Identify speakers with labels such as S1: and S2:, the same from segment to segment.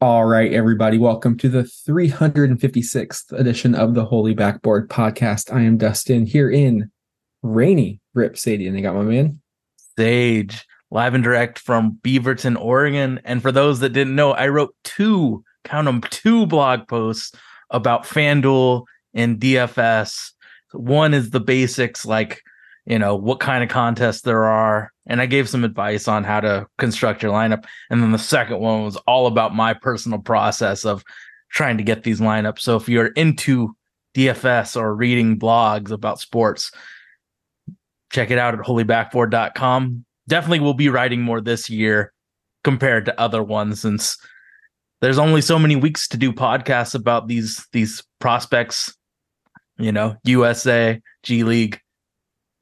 S1: All right, everybody, welcome to the 356th edition of the Holy Backboard podcast. I am Dustin here in rainy Rip City, and I got my man.
S2: Sage, live and direct from Beaverton, Oregon. And for those that didn't know, I wrote two, count them, two blog posts about FanDuel and DFS. One is the basics, like, you know, what kind of contests there are. And I gave some advice on how to construct your lineup. And then the second one was all about my personal process of trying to get these lineups. So if you're into DFS or reading blogs about sports, check it out at holybackboard.com. Definitely will be writing more this year compared to other ones since there's only so many weeks to do podcasts about these these prospects, you know, USA, G League,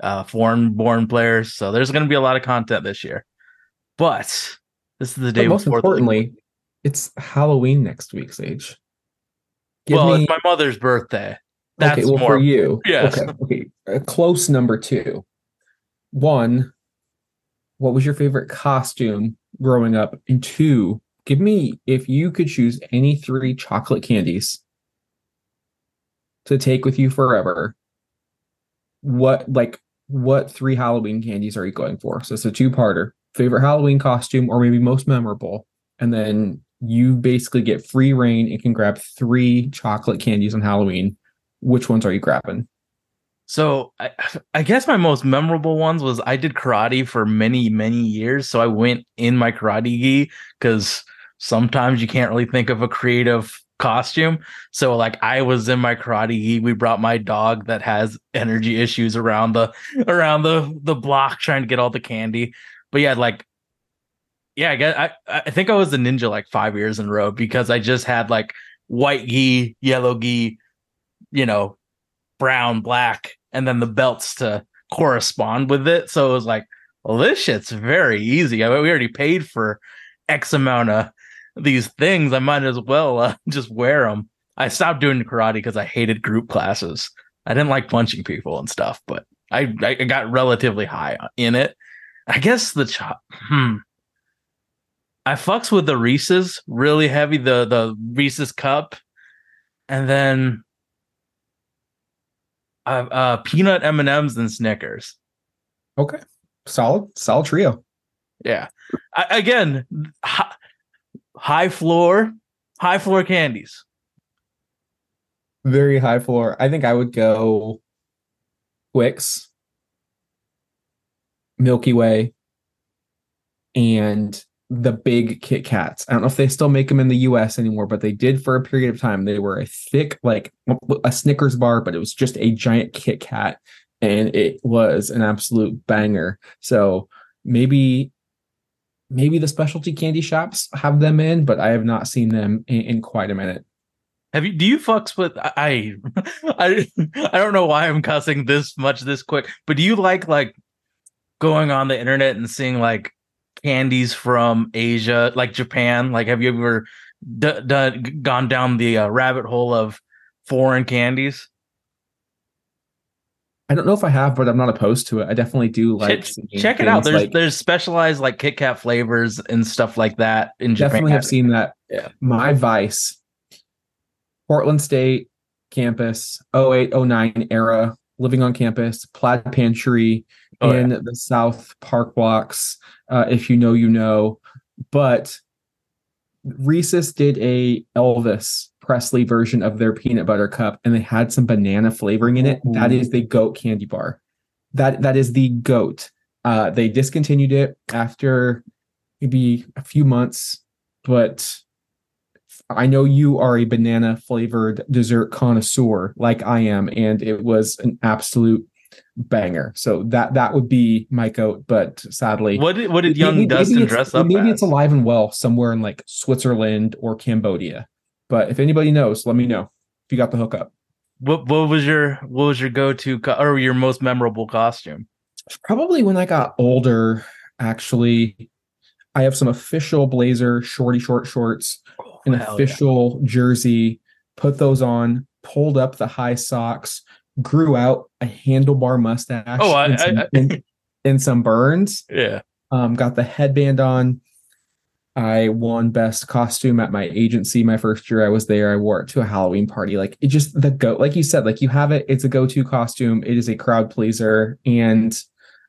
S2: uh foreign born players. So there's going to be a lot of content this year. But this is the day
S1: But most
S2: before the-
S1: importantly, it's Halloween next week, Sage. Give
S2: well,
S1: me
S2: it's my mother's birthday. That's
S1: okay, well
S2: more
S1: for you.
S2: Yes.
S1: Okay, okay. A close number two. One, what was your favorite costume growing up? And two, give me if you could choose any three chocolate candies to take with you forever. What like what three Halloween candies are you going for? So it's a two-parter. Favorite Halloween costume or maybe most memorable. And then you basically get free reign and can grab three chocolate candies on Halloween. Which ones are you grabbing?
S2: So I, I guess my most memorable ones was I did karate for many many years. So I went in my karate gi because sometimes you can't really think of a creative costume. So like I was in my karate gi. We brought my dog that has energy issues around the around the the block trying to get all the candy. But yeah, like yeah, I guess I I think I was a ninja like five years in a row because I just had like white gi, yellow gi, you know, brown, black, and then the belts to correspond with it. So it was like, well, this shit's very easy. I mean, we already paid for X amount of these things. I might as well uh, just wear them. I stopped doing karate because I hated group classes. I didn't like punching people and stuff, but I, I got relatively high in it. I guess the chop. Hmm. I fucks with the Reese's really heavy, the the Reese's cup, and then uh, uh peanut M and M's and Snickers.
S1: Okay. Solid, solid trio.
S2: Yeah. I, again, hi, high floor, high floor candies.
S1: Very high floor. I think I would go Twix, Milky Way, and the big Kit Kats. I don't know if they still make them in the US anymore, but they did for a period of time. They were a thick, like a Snickers bar, but it was just a giant Kit Kat. And it was an absolute banger. So maybe maybe the specialty candy shops have them in, but I have not seen them in, in quite a minute.
S2: Have you? Do you fucks with? I, I, I don't know why I'm cussing this much this quick, but do you like like going on the internet and seeing like candies from Asia, like Japan? Like, have you ever d- d- gone down the uh, rabbit hole of foreign candies?
S1: I don't know if I have, but I'm not opposed to it. I definitely do like
S2: check, check it out. There's
S1: like-
S2: there's specialized like Kit Kat flavors and stuff like that in Japan.
S1: definitely have seen that.
S2: Yeah.
S1: My Vice, Portland State campus, 08, 09 era, living on campus, plaid pantry
S2: Oh, yeah.
S1: in the South Park blocks. Uh, if you know, you know. But Reese's did a Elvis Presley version of their peanut butter cup, and they had some banana flavoring in it. That is the goat candy bar. That that is the goat. Uh, they discontinued it after maybe a few months, but I know you are a banana flavored dessert connoisseur like I am, and it was an absolute banger. So that that would be my goat, but sadly,
S2: What did what did
S1: maybe-
S2: young
S1: maybe
S2: Dustin
S1: it's-
S2: dress up?
S1: Maybe
S2: as?
S1: it's alive and well somewhere in like Switzerland or Cambodia. But if anybody knows, let me know if you got the hookup.
S2: What what was your what was your go to co- or your most memorable costume?
S1: Probably when I got older, actually. I have some official Blazer shorty short shorts, oh, an
S2: Oh, yeah.
S1: official jersey. Put those on, pulled up the high socks, grew out a handlebar mustache.
S2: Oh, I-
S1: and some,
S2: I- I-
S1: and- and some burns.
S2: Yeah.
S1: Um, got the headband on. I won best costume at my agency my first year I was there. I wore it to a Halloween party. Like it just the go like you said, like you have it, it's a go-to costume. It is a crowd pleaser. And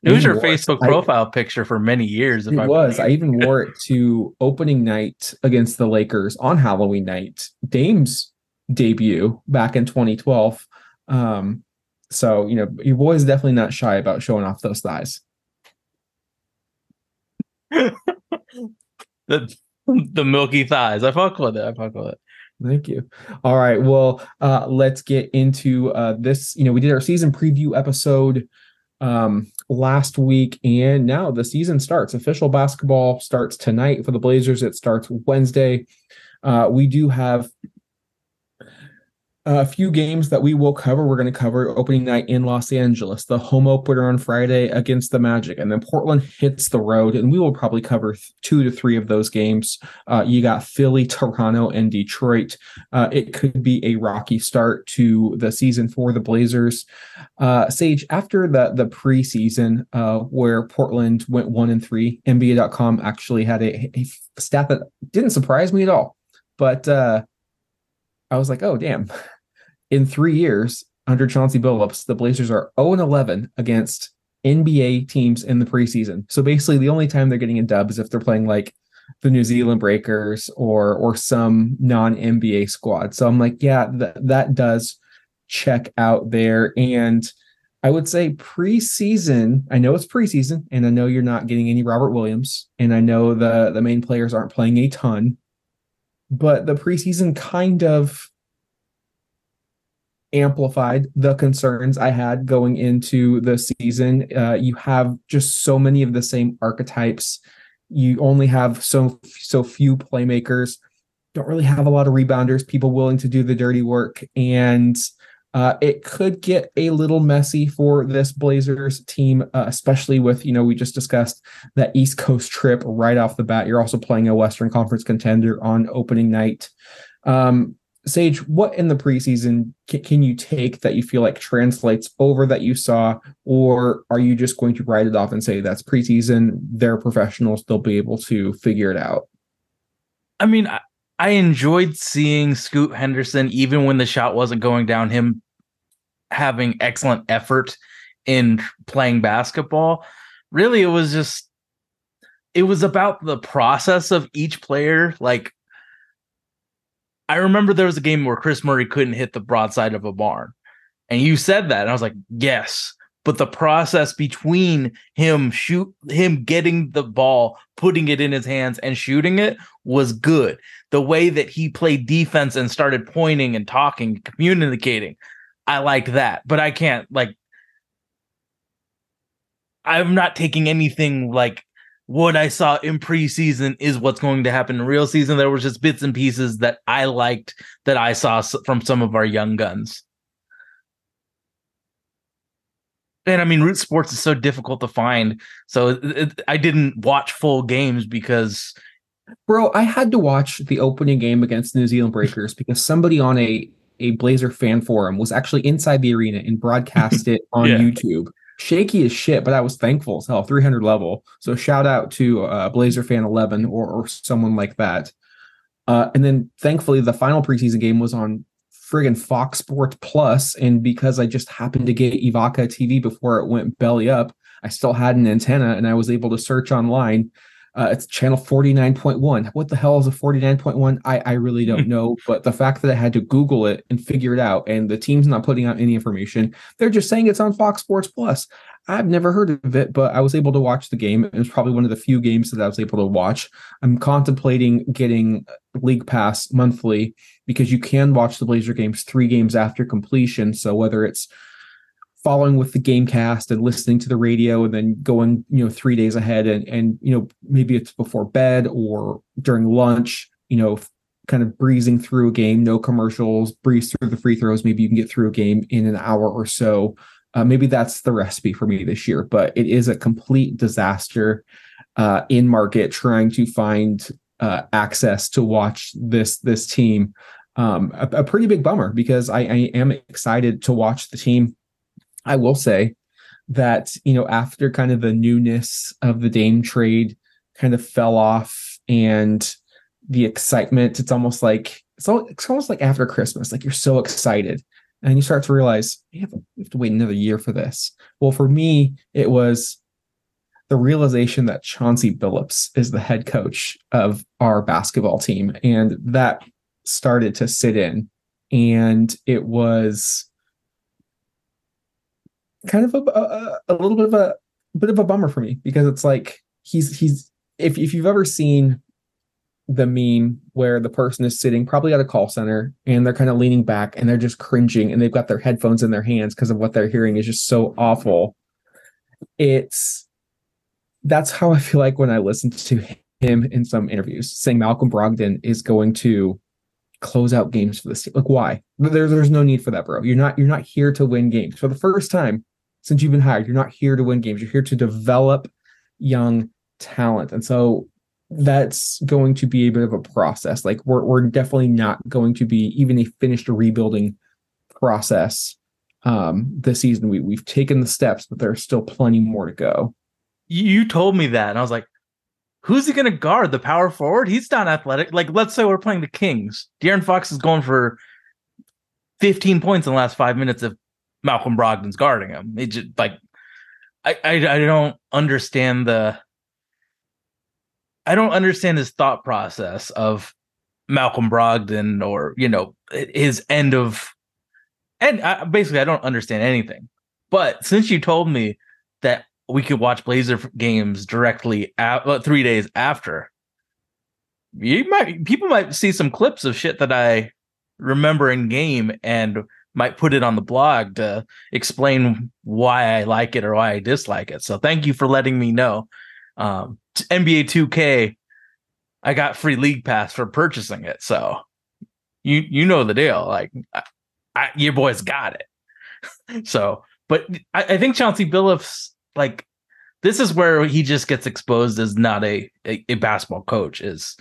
S2: It was your Facebook
S1: I-
S2: profile picture for many years. If
S1: it
S2: I
S1: was. I even wore it to opening night against the Lakers on Halloween night, Dame's debut back in 2012. Um, so you know, your boy's definitely not shy about showing off those thighs.
S2: the the milky thighs. I fuck with it. I fuck with it.
S1: Thank you. All right. Well, uh, let's get into uh, this. You know, we did our season preview episode um, last week, and now the season starts. Official basketball starts tonight for the Blazers. It starts Wednesday. Uh, we do have a few games that we will cover. We're going to cover opening night in Los Angeles, the home opener on Friday against the Magic, and then Portland hits the road, and we will probably cover two to three of those games. Uh, you got Philly, Toronto, and Detroit. Uh, it could be a rocky start to the season for the Blazers. Uh, Sage, after the the preseason, uh, where Portland went one and three, NBA.com actually had a, a stat that didn't surprise me at all, but uh, I was like, oh damn! In three years under Chauncey Billups, the Blazers are 0 and 11 against NBA teams in the preseason. So basically, the only time they're getting a dub is if they're playing like the New Zealand Breakers or or some non NBA squad. So I'm like, yeah, th- that does check out there. And I would say preseason. I know it's preseason, and I know you're not getting any Robert Williams, and I know the the main players aren't playing a ton, but the preseason kind of amplified the concerns I had going into the season. Uh, you have just so many of the same archetypes. You only have so so few playmakers. Don't really have a lot of rebounders, people willing to do the dirty work, and uh, it could get a little messy for this Blazers team, uh, especially with you know we just discussed that East Coast trip right off the bat. You're also playing a Western Conference contender on opening night. Um, Sage, what in the preseason can, can you take that you feel like translates over that you saw, or are you just going to write it off and say that's preseason? They're professionals; they'll be able to figure it out.
S2: I mean, I, I enjoyed seeing Scoot Henderson, even when the shot wasn't going down, him having excellent effort in playing basketball. Really, it was just, it was about the process of each player. Like, I remember there was a game where Kris Murray couldn't hit the broadside of a barn. And you said that. And I was like, yes. But the process between him shoot him getting the ball, putting it in his hands and shooting it was good. The way that he played defense and started pointing and talking, communicating, I like that. But I can't like I'm not taking anything like what I saw in preseason is what's going to happen in real season. There was just bits and pieces that I liked that I saw from some of our young guns. And I mean, root sports is so difficult to find. So it, it- I didn't watch full games because
S1: Bro, I had to watch the opening game against New Zealand Breakers because somebody on a a Blazer fan forum was actually inside the arena and broadcast it on
S2: Yeah.
S1: YouTube. Shaky as shit, but I was thankful as hell. 300 level. So shout out to uh, Blazer fan 11 or or someone like that. Uh, and then thankfully the final preseason game was on friggin' Fox Sports Plus, and because I just happened to get Ivaka TV before it went belly up, I still had an antenna and I was able to search online uh, it's channel 49.1. What the hell is a 49.1? I, I really don't know. But the fact that I had to Google it and figure it out, and the team's not putting out any information, they're just saying it's on Fox Sports Plus. I've never heard of it, but I was able to watch the game. It was probably one of the few games that I was able to watch. I'm contemplating getting League Pass monthly because you can watch the Blazer games three games after completion. So whether it's following with the game cast and listening to the radio and then going you know three days ahead and and you know maybe it's before bed or during lunch you know kind of breezing through a game no commercials breeze through the free throws maybe you can get through a game in an hour or so uh, maybe that's the recipe for me this year but it is a complete disaster uh, in market trying to find uh, access to watch this this team. Um, a, a pretty big bummer because I, I am excited to watch the team. I will say that you know after kind of the newness of the Dame trade kind of fell off and the excitement, it's almost like it's, all, it's almost like after Christmas, like you're so excited and you start to realize have, we have to wait another year for this. Well, for me, it was the realization that Chauncey Billups is the head coach of our basketball team, and that started to sit in, and it was kind of a, a, a little bit of a bit of a bummer for me because it's like he's he's if if you've ever seen the meme where the person is sitting probably at a call center and they're kind of leaning back and they're just cringing and they've got their headphones in their hands because of what they're hearing is just so awful. It's that's how I feel like when I listen to him in some interviews saying Malcolm Brogdon is going to close out games for this team. Like why? There's there's no need for that, bro. You're not you're not here to win games. For the first time since you've been hired, you're not here to win games. You're here to develop young talent. And so that's going to be a bit of a process. Like we're we're definitely not going to be even a finished rebuilding process um this season. We we've taken the steps, but there's still plenty more to go.
S2: You, told me that, and I was like, "Who's he to guard? The power forward? He's not athletic. Like, let's say we're playing the Kings. De'Aaron Fox is going for 15 points in the last five minutes if Malcolm Brogdon's guarding him. It just like, I, I, I don't understand the I don't understand his thought process of Malcolm Brogdon or you know his end of and I, basically I don't understand anything. But since you told me that we could watch Blazer games directly at, uh, three days after, you might people might see some clips of shit that I remember in game and might put it on the blog to explain why I like it or why I dislike it. So thank you for letting me know. Um, NBA 2K, I got free league pass for purchasing it. So you you know the deal. Like I, I, your boys got it. so, but I, I, think Chauncey Billups, like this is where he just gets exposed as not a, a, a basketball coach. Is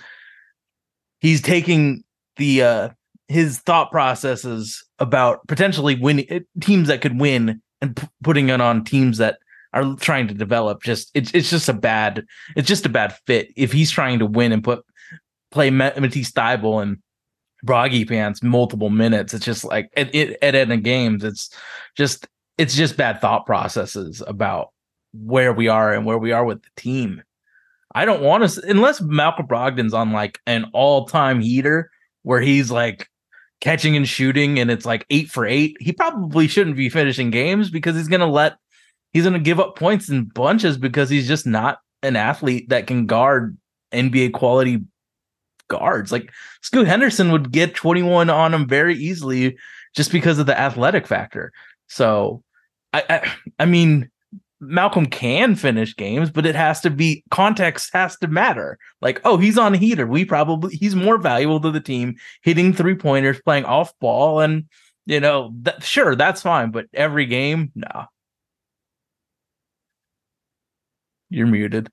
S2: he's taking the uh his thought processes about potentially winning eh, teams that could win and p- putting it on teams that are trying to develop just it's it's just a bad it's just a bad fit if he's trying to win and put play Matisse Thybulle and Broggy pants multiple minutes. It's just like at it at end of games. It's just it's just bad thought processes about where we are and where we are with the team. I don't want to unless Malcolm Brogdon's on like an all time heater where he's like catching and shooting and it's like eight for eight. He probably shouldn't be finishing games because he's gonna let he's going to give up points in bunches because he's just not an athlete that can guard NBA quality guards. Like Scoot Henderson would get 21 on him very easily just because of the athletic factor. So I I, I mean Malcolm can finish games, but it has to be context has to matter. Like, oh, he's on heater. We probably he's more valuable to the team, hitting three pointers, playing off ball, and you know, that, sure, that's fine. But every game, no, nah, You're muted.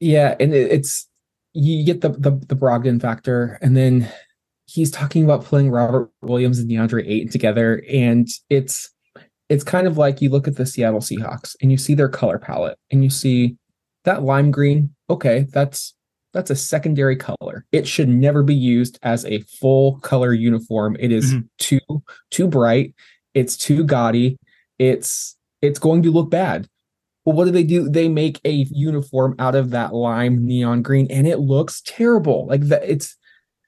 S1: Yeah, and it, it's you get the, the the Brogdon factor, and then he's talking about playing Robert Williams and DeAndre Ayton together, and it's it's kind of like you look at the Seattle Seahawks and you see their color palette, and you see that lime green. Okay, that's that's a secondary color. It should never be used as a full color uniform. It is mm-hmm. too too bright. It's too gaudy. It's it's going to look bad. But what do they do? They make a uniform out of that lime neon green, and it looks terrible. Like that, it's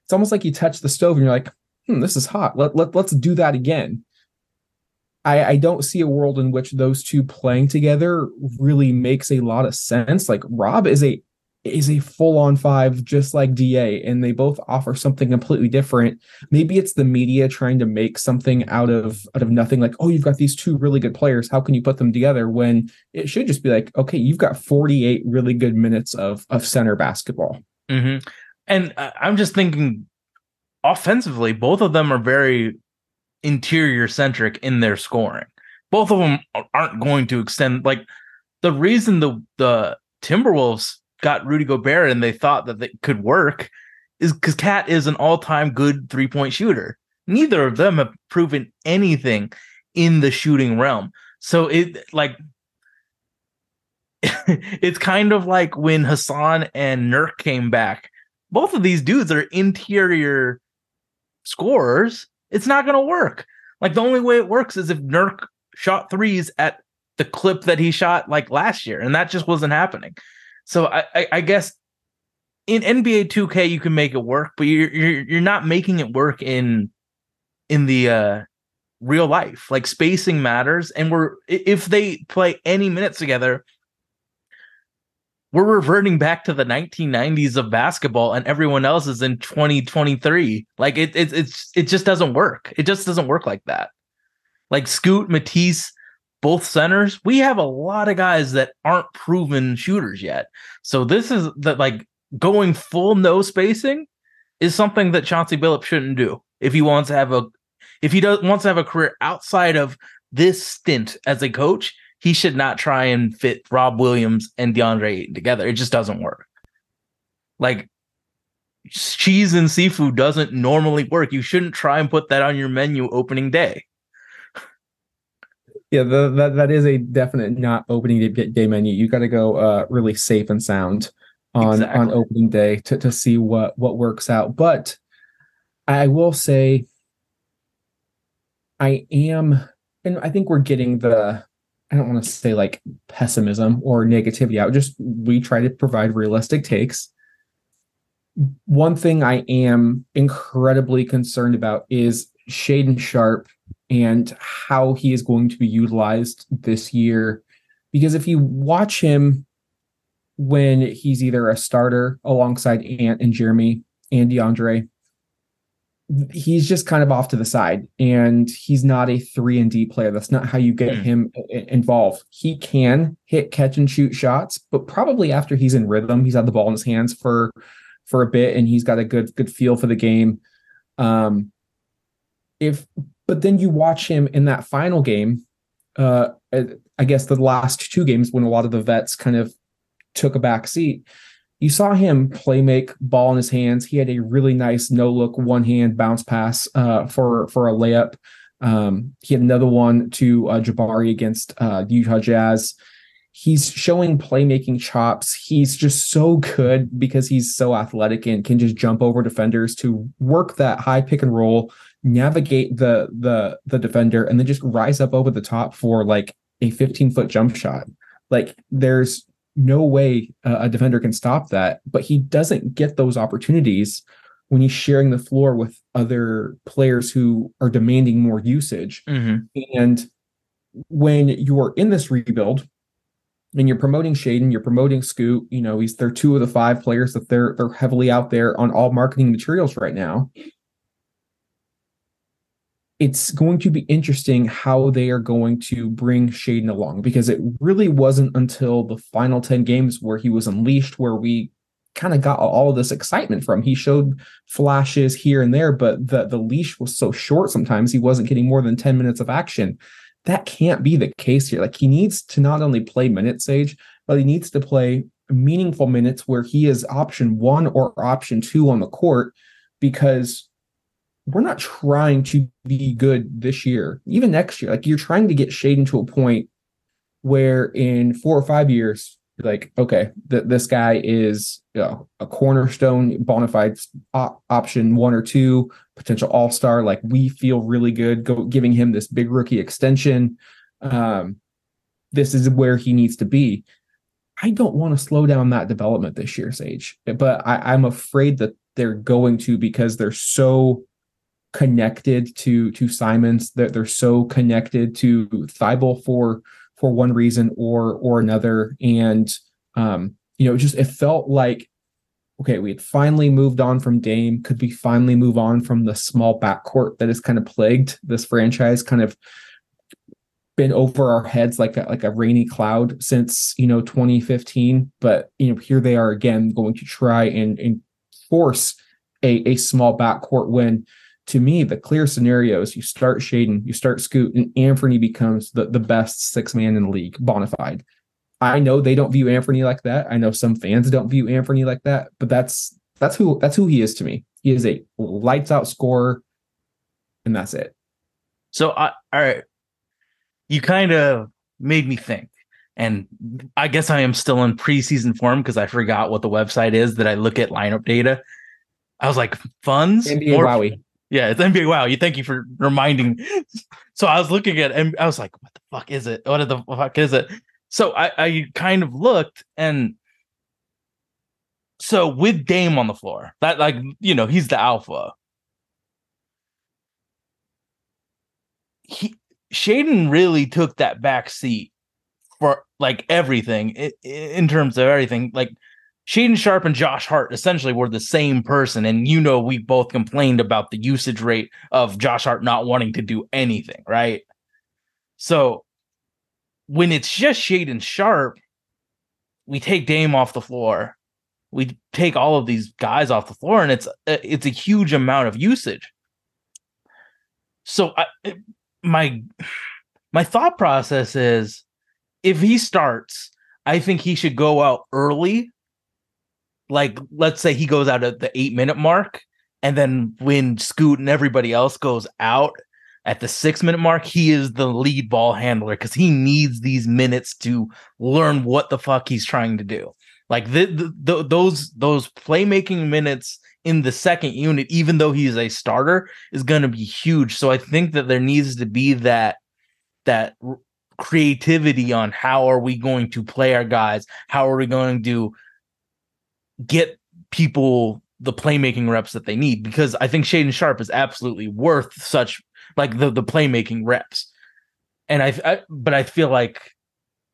S1: it's almost like you touch the stove and you're like, hmm, this is hot. Let, let let's do that again. I, I don't see a world in which those two playing together really makes a lot of sense. Like Rob is a is a full on five, just like DA, and they both offer something completely different. Maybe it's the media trying to make something out of out of nothing. Like, oh, you've got these two really good players. How can you put them together? When it should just be like, okay, you've got 48 really good minutes of of center basketball.
S2: Mm-hmm. And uh, I'm just thinking, offensively, both of them are very interior centric in their scoring. Both of them aren't going to extend like the reason the the Timberwolves got Rudy Gobert and they thought that it could work is because KAT is an all-time good three-point shooter. Neither of them have proven anything in the shooting realm. So it like it's kind of like when Hassan and Nurk came back. Both of these dudes are interior scorers. It's not going to work. Like the only way it works is if Nurk shot threes at the clip that he shot like last year, and that just wasn't happening. So I, I, I guess in NBA 2K you can make it work, but you're you're you're not making it work in in the uh real life. Like spacing matters, and we're if they play any minutes together, we're reverting back to the 1990s of basketball, and everyone else is in 2023. Like it, it it's it just doesn't work. It just doesn't work like that. Like Scoot, Matisse, both centers, we have a lot of guys that aren't proven shooters yet. So this is that like going full no spacing is something that Chauncey Billups shouldn't do if he wants to have a if he does wants to have a career outside of this stint as a coach. He should not try and fit Rob Williams and DeAndre together. It just doesn't work. Like cheese and seafood doesn't normally work. You shouldn't try and put that on your menu opening day.
S1: Yeah, the, that that is a definite not opening day, day menu. You got to go uh, really safe and sound on
S2: Exactly.
S1: on opening day to to see what what works out. But I will say, I am, and I think we're getting the. I don't want to say like pessimism or negativity out. Just we try to provide realistic takes. One thing I am incredibly concerned about is Shaedon Sharpe and how he is going to be utilized this year. Because if you watch him when he's either a starter alongside Ant and Jeremy and DeAndre, he's just kind of off to the side and he's not a three and D player. That's not how you get
S2: Mm.
S1: him involved. He can hit catch and shoot shots, but probably after he's in rhythm, he's had the ball in his hands for for a bit and he's got a good good feel for the game. Um if but then you watch him in that final game uh I guess the last two games when a lot of the vets kind of took a back seat. You saw him play make ball in his hands. He had a really nice no look one hand bounce pass uh, for for a layup. Um, he had another one to uh, Jabari against uh, Utah Jazz. He's showing playmaking chops. He's just so good because he's so athletic and can just jump over defenders to work that high pick and roll, navigate the the the defender, and then just rise up over the top for like a 15 foot jump shot. Like there's no way uh, a defender can stop that, but he doesn't get those opportunities when he's sharing the floor with other players who are demanding more usage.
S2: Mhm.
S1: And when you're in this rebuild and you're promoting Shaedon, you're promoting Scoot, you know, he's they're two of the five players that they're they're heavily out there on all marketing materials right now. It's going to be interesting how they are going to bring Shaedon along because it really wasn't until the final 10 games where he was unleashed where we kind of got all of this excitement from. He showed flashes here and there, but the the leash was so short sometimes he wasn't getting more than 10 minutes of action. That can't be the case here. Like he needs to not only play minutes, Sage, but he needs to play meaningful minutes where he is option one or option two on the court because we're not trying to be good this year, even next year. Like you're trying to get Shaedon to a point where in four or five years, you're like, okay, th- this guy is you know, a cornerstone, bona fide op- option one or two, potential all star. Like we feel really good go, giving him this big rookie extension. Um, this is where he needs to be. I don't want to slow down that development this year, Sage, but I, I'm afraid that they're going to because they're so connected to to Simons that they're so connected to Thibault for for one reason or or another. And um you know just it felt like okay we had finally moved on from Dame. Could we finally move on from the small backcourt that has kind of plagued this franchise kind of been over our heads like a, like a rainy cloud since you know 2015 but you know here they are again going to try and, and force a, a small backcourt win to me, the clear scenario is you start Shaedon, you start Scoot, and Anthony becomes the, the best six man in the league, bona fide. I know they don't view Anthony like that. I know some fans don't view Anthony like that, but that's that's who that's who he is to me. He is a lights out scorer, and that's it.
S2: So I all right. You kind of made me think. And I guess I am still in preseason form because I forgot what the website is that I look at lineup data. I was like, funds?
S1: NBA
S2: More-
S1: WOWY.
S2: Yeah, it's NBA Wow. You thank you for reminding. Me. So I was looking at and I was like, what the fuck is it? What the fuck is it? So I, I kind of looked and so with Dame on the floor, that like you know, he's the alpha. He Shaedon really took that back seat for like everything in terms of everything. Like Shaedon Sharpe and Josh Hart essentially were the same person. And you know, we both complained about the usage rate of Josh Hart not wanting to do anything, right? So when it's just Shaedon Sharpe, we take Dame off the floor. We take all of these guys off the floor, and it's uh, it's a huge amount of usage. So I, my my thought process is if he starts, I think he should go out early like let's say he goes out at the eight minute mark and then when scoot and everybody else goes out at the six minute mark he is the lead ball handler because he needs these minutes to learn what the fuck he's trying to do. Like the, the, the- those those playmaking minutes in the second unit even though he's a starter is going to be huge. So i think that there needs to be that that creativity on how are we going to play our guys? How are we going to get people the playmaking reps that they need because I think Shaedon Sharpe is absolutely worth such like the the playmaking reps. And I, I but I feel like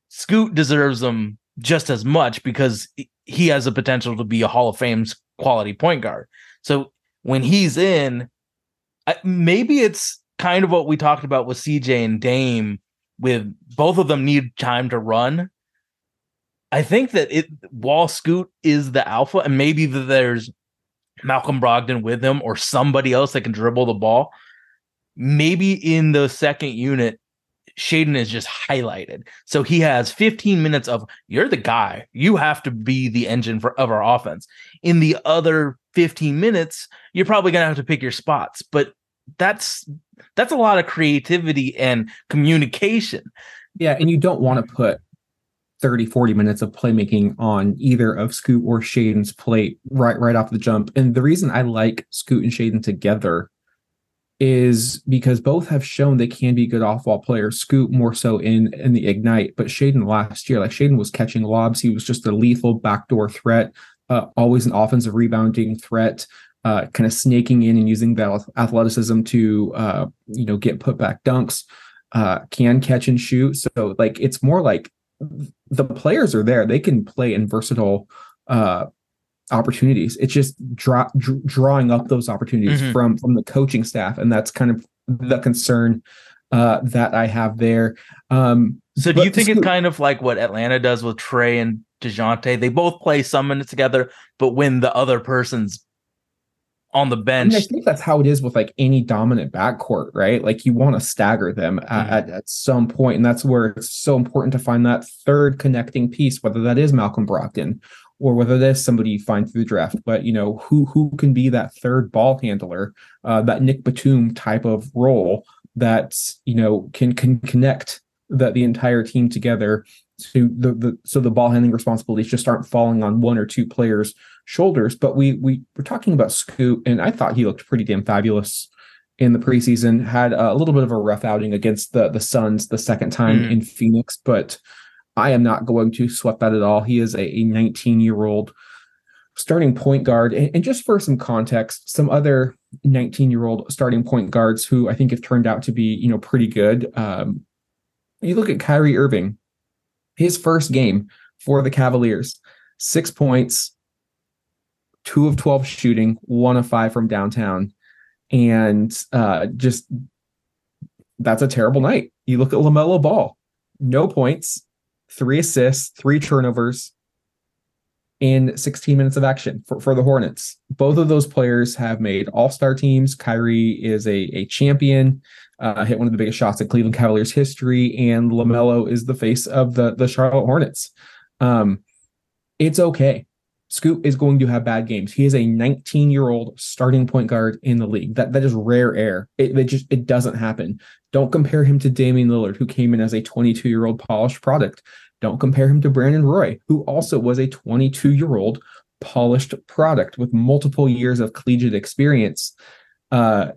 S2: Scoot deserves them just as much because he has a potential to be a Hall of Fame quality point guard. So when he's in, maybe it's kind of what we talked about with CJ and Dame. With both of them need time to run, I think that it Wall Scoot is the alpha, and maybe there's Malcolm Brogdon with him or somebody else that can dribble the ball. Maybe in the second unit, Shaedon is just highlighted. So he has 15 minutes of you're the guy. You have to be the engine for of our offense. In the other 15 minutes, you're probably gonna have to pick your spots, but that's that's a lot of creativity and communication.
S1: Yeah, and you don't want to put 30, 40 minutes of playmaking on either of Scoot or Shaedon's plate right right off the jump. And the reason I like Scoot and Shaedon together is because both have shown they can be good off-ball players. Scoot more so in in the ignite, but Shaedon last year, like Shaedon was catching lobs. He was just a lethal backdoor threat, uh, always an offensive rebounding threat. Uh, kind of snaking in and using that athleticism to uh, you know get put back dunks, uh, can catch and shoot. So like it's more like the players are there; they can play in versatile uh, opportunities. It's just dra- dr- drawing up those opportunities
S2: Mhm.
S1: from from the coaching staff, and that's kind of the concern uh, that I have there. Um,
S2: So do you think it's kind of like what Atlanta does with Trae and DeJounte? They both play some minutes together, but when the other person's on the
S1: I
S2: bench,
S1: mean, I think that's how it is with like any dominant backcourt, right? Like you want to stagger them at,
S2: Mhm.
S1: at, at some point, and that's where it's so important to find that third connecting piece, whether that is Malcolm Brogdon or whether that is somebody you find through the draft. But you know, who who can be that third ball handler, uh, that Nick Batum type of role that you know can can connect the the entire team together. So the, the so the ball handling responsibilities just aren't falling on one or two players shoulders. But we we were talking about Scoot, and I thought he looked pretty damn fabulous in the preseason. Had a little bit of a rough outing against the the Suns the second time
S2: Mhm.
S1: in Phoenix, but I am not going to sweat that at all. He is a 19 year old starting point guard, and, and just for some context, some other 19 year old starting point guards who I think have turned out to be you know pretty good. Um, you look at Kyrie Irving, his first game for the Cavaliers, six points, two of 12 shooting, one of five from downtown. And uh, just that's a terrible night. You look at LaMelo Ball, no points, three assists, three turnovers, in 16 minutes of action for, for the Hornets. Both of those players have made all star teams. Kyrie is a, a champion, uh, hit one of the biggest shots in Cleveland Cavaliers history, and LaMelo is the face of the, the Charlotte Hornets. Um, it's okay. Scoot is going to have bad games. He is a 19 year old starting point guard in the league. That that is rare air. It, it just it doesn't happen. Don't compare him to Damian Lillard, who came in as a 22 year old polished product. Don't compare him to Brandon Roy, who also was a 22 year old polished product with multiple years of collegiate experience. Uh,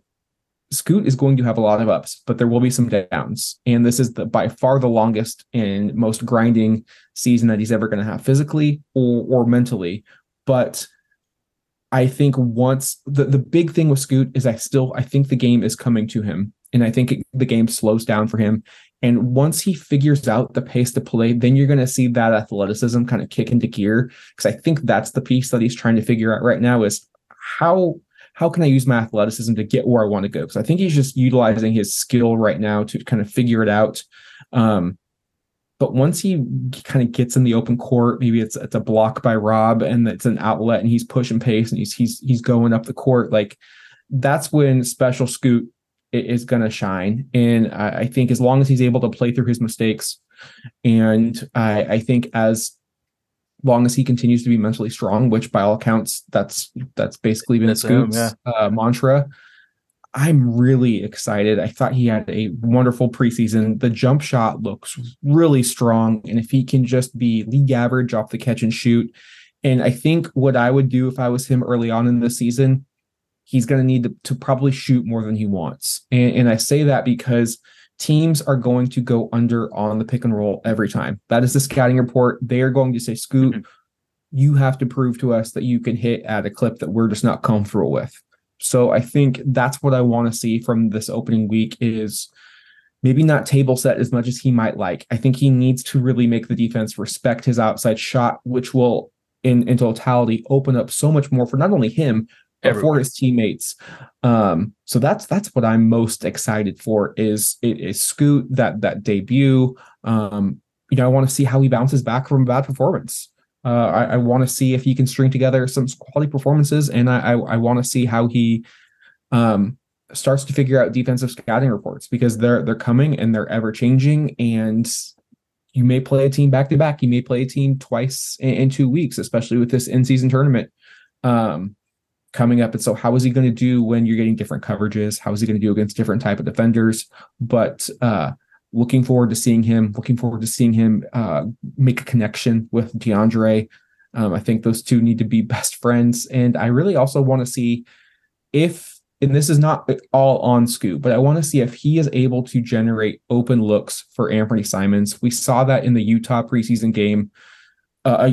S1: Scoot is going to have a lot of ups, but there will be some downs. And this is the by far the longest and most grinding season that he's ever going to have physically or, or mentally. But I think once the, the big thing with Scoot is I still I think the game is coming to him. And I think it, the game slows down for him. And once he figures out the pace to play, then you're going to see that athleticism kind of kick into gear. Because I think that's the piece that he's trying to figure out right now is how how can I use my athleticism to get where I want to go? Because I think he's just utilizing his skill right now to kind of figure it out. Um, but once he kind of gets in the open court, maybe it's it's a block by Rob and it's an outlet and he's pushing pace and he's he's he's going up the court. Like that's when special scoot is going to shine. And I, I, think as long as he's able to play through his mistakes, and I, I think as long as he continues to be mentally strong, which by all accounts, that's that's basically been that's Scoot's him, yeah. uh, mantra. I'm really excited. I thought he had a wonderful preseason. The jump shot looks really strong, and if he can just be league average off the catch and shoot, and I think what I would do if I was him early on in the season, he's going to need to, to, probably shoot more than he wants. And, and I say that because teams are going to go under on the pick and roll every time. That is the scouting report. They are going to say, Scoot, mm-hmm. you have to prove to us that you can hit at a clip that we're just not comfortable with. So I think that's what I want to see from this opening week is maybe not table set as much as he might like. I think he needs to really make the defense respect his outside shot, which will in, in totality open up so much more for not only him, for his teammates. Um, so that's that's what I'm most excited for is it is Scoot that that debut. Um, you know, I want to see how he bounces back from a bad performance. Uh, I, I want to see if he can string together some quality performances, and I I, I want to see how he um, starts to figure out defensive scouting reports because they're they're coming and they're ever changing and you may play a team back to back you may play a team twice in, in two weeks especially with this in season tournament um, coming up. And so how is he going to do when you're getting different coverages? How is he going to do against different type of defenders? But uh, looking forward to seeing him, looking forward to seeing him uh, make a connection with DeAndre. Um, I think those two need to be best friends. And I really also want to see if, and this is not all on Scoot, but I want to see if he is able to generate open looks for Anthony Simons. We saw that in the Utah preseason game. Uh,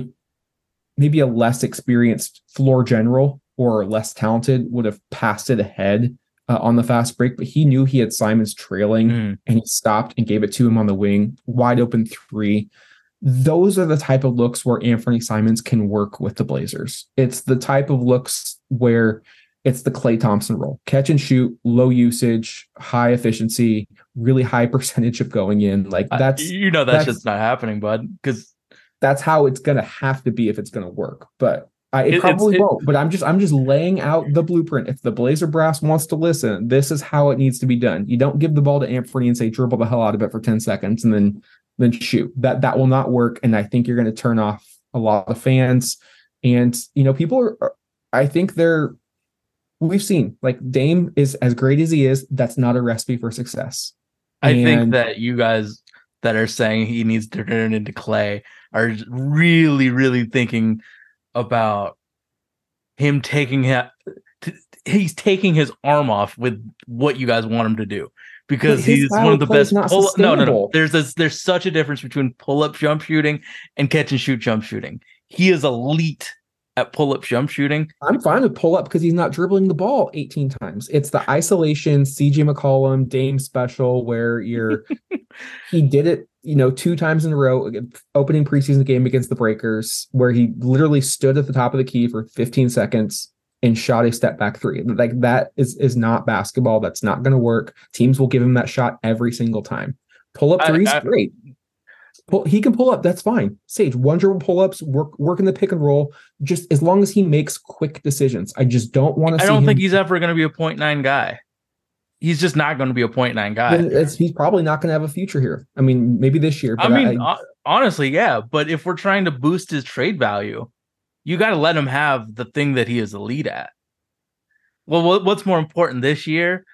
S1: maybe a less experienced floor general or less talented would have passed it ahead uh, on the fast break, but he knew he had Simons trailing mm. and he stopped and gave it to him on the wing, wide open three. Those are the type of looks where Anthony Simons can work with the Blazers. It's the type of looks where it's the Klay Thompson role catch and shoot, low usage, high efficiency, really high percentage of going in. Like that's,
S2: you know, that's, that's just not happening, bud, because
S1: that's how it's going to have to be if it's going to work. But I, it, it probably it, won't, but I'm just I'm just laying out the blueprint. If the Blazer brass wants to listen, this is how it needs to be done. You don't give the ball to Anthony and say dribble the hell out of it for 10 seconds and then then shoot. That that will not work. And I think you're going to turn off a lot of fans. And you know, people are I think they're we've seen like Dame is as great as he is, that's not a recipe for success.
S2: I and, think that you guys that are saying he needs to turn into Klay are really, really thinking about him taking him he's taking his arm off with what you guys want him to do because he's one of the best pull, no no no. there's a, there's such a difference between pull up jump shooting and catch and shoot jump shooting. He is elite at pull up jump shooting
S1: i'm fine with pull up because he's not dribbling the ball 18 times it's the isolation cj mccollum dame special where you're he did it you know, two times in a row, uh, opening preseason game against the Breakers, where he literally stood at the top of the key for 15 seconds and shot a step back three. Like that is is not basketball. That's not going to work. Teams will give him that shot every single time. Pull up threes, I, I, great. Pull, he can pull up. That's fine. Sage one dribble pull ups, work work in the pick and roll. Just as long as he makes quick decisions. I just don't want to.
S2: I don't think he's ever going to be a point nine guy. He's just not going to be a point nine guy.
S1: He's probably not going to have a future here. I mean, maybe this year.
S2: I mean, ho- honestly, yeah. But if we're trying to boost his trade value, you got to let him have the thing that he is elite at. Well, what's more important this year?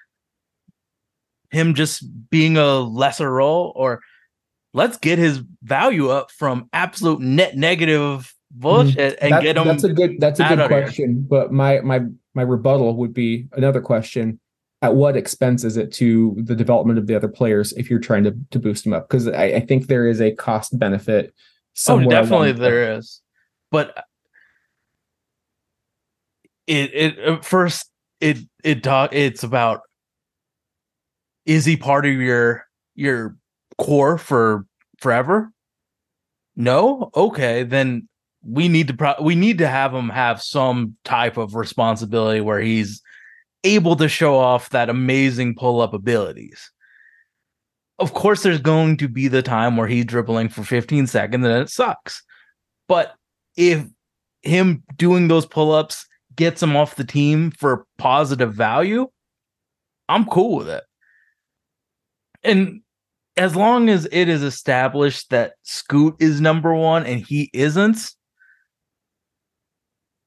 S2: Him just being a lesser role, or let's get his value up from absolute net negative bullshit mm-hmm. and
S1: That-
S2: get him.
S1: that's a good that's a good question. But my my my rebuttal would be another question. At what expense is it to the development of the other players if you're trying to, to boost them up? Because I, I think there is a cost benefit.
S2: oh, definitely there is, but it it at first it it talk it's about is he part of your your core for forever? No, okay, then we need to pro- we need to have him have some type of responsibility where he's able to show off that amazing pull up abilities. Of course, there's going to be the time where he's dribbling for 15 seconds and it sucks. But if him doing those pull ups gets him off the team for positive value, I'm cool with it. And as long as it is established that Scoot is number one and he isn't,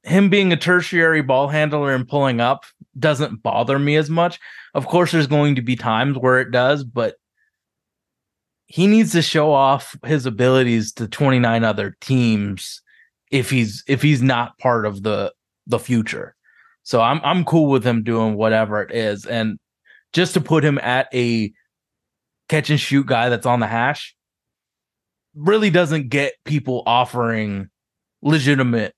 S2: him being a tertiary ball handler and pulling up doesn't bother me as much. Of course, there's going to be times where it does, but he needs to show off his abilities to 29 other teams if he's if he's not part of the the future. So I'm I'm cool with him doing whatever it is. And just to put him at a catch and shoot guy that's on the hash really doesn't get people offering legitimate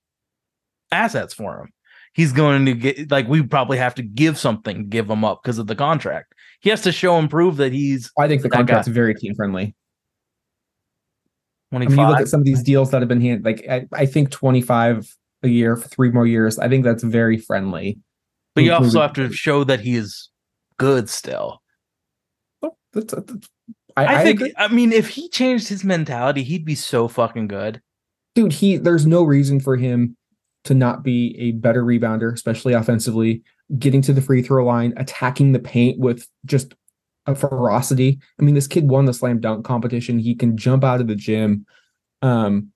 S2: assets for him. He's going to get like we probably have to give something to give him up because of the contract. He has to show and prove that he's
S1: I think the contract's very team friendly. I
S2: 25.
S1: mean, you look at some of these deals that have been handed. Like I, I think 25 a year for three more years. I think that's very friendly.
S2: but you also have to show that he is good still.
S1: That's, that's-
S2: I,
S1: I, I
S2: think
S1: agree.
S2: I mean if he changed his mentality, he'd be so fucking good.
S1: dude, he there's no reason for him to not be a better rebounder, especially offensively, getting to the free throw line, attacking the paint with just a ferocity. I mean, this kid won the slam dunk competition. He can jump out of the gym. Um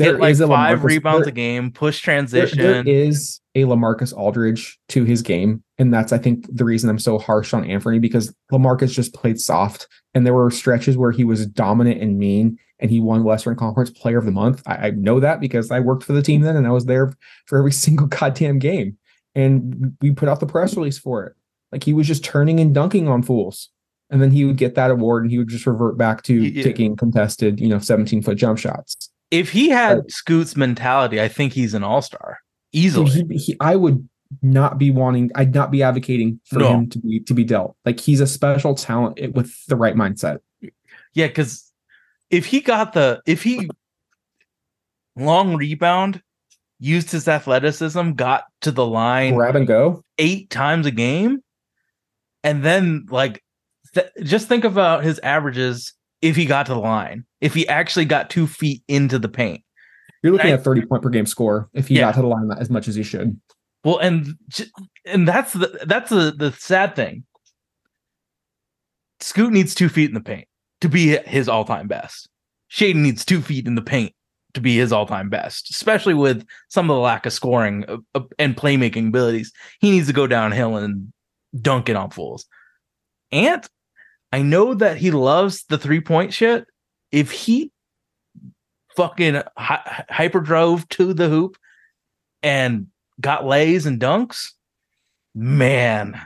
S1: there
S2: Get like five
S1: LaMarcus-
S2: rebounds
S1: there-
S2: a game, push
S1: there-
S2: transition.
S1: there is a Lamarcus Aldridge to his game, and that's I think the reason I'm so harsh on Anthony because Lamarcus just played soft, and there were stretches where he was dominant and mean, and he won Western Conference Player of the Month. I, I know that because I worked for the team then, and I was there for every single goddamn game, and we put out the press release for it. Like he was just turning and dunking on fools, and then he would get that award, and he would just revert back to
S2: Yeah.
S1: taking contested, you know, 17 foot jump shots.
S2: If he had Scoot's mentality, I think he's an all star easily.
S1: he, he, I would not be wanting. I'd not be advocating for
S2: No.
S1: him to be to be dealt. Like he's a special talent with the right mindset.
S2: yeah, because if he got the if he long rebound, used his athleticism, got to the line
S1: Grab and go.
S2: eight times a game, and then like th- just think about his averages if he got to the line, if he actually got two feet into the paint.
S1: You're looking
S2: I-
S1: at 30 point per game score if he
S2: Yeah.
S1: got to the line as much as he should.
S2: Well, and and that's the that's the the sad thing. Scoot needs two feet in the paint to be his all time best. Shaedon needs two feet in the paint to be his all time best, especially with some of the lack of scoring uh, uh, and playmaking abilities. He needs to go downhill and dunk it on fools. Ant, I know that he loves the three point shit. If he fucking hy- hyper drove to the hoop and got lays and dunks, man,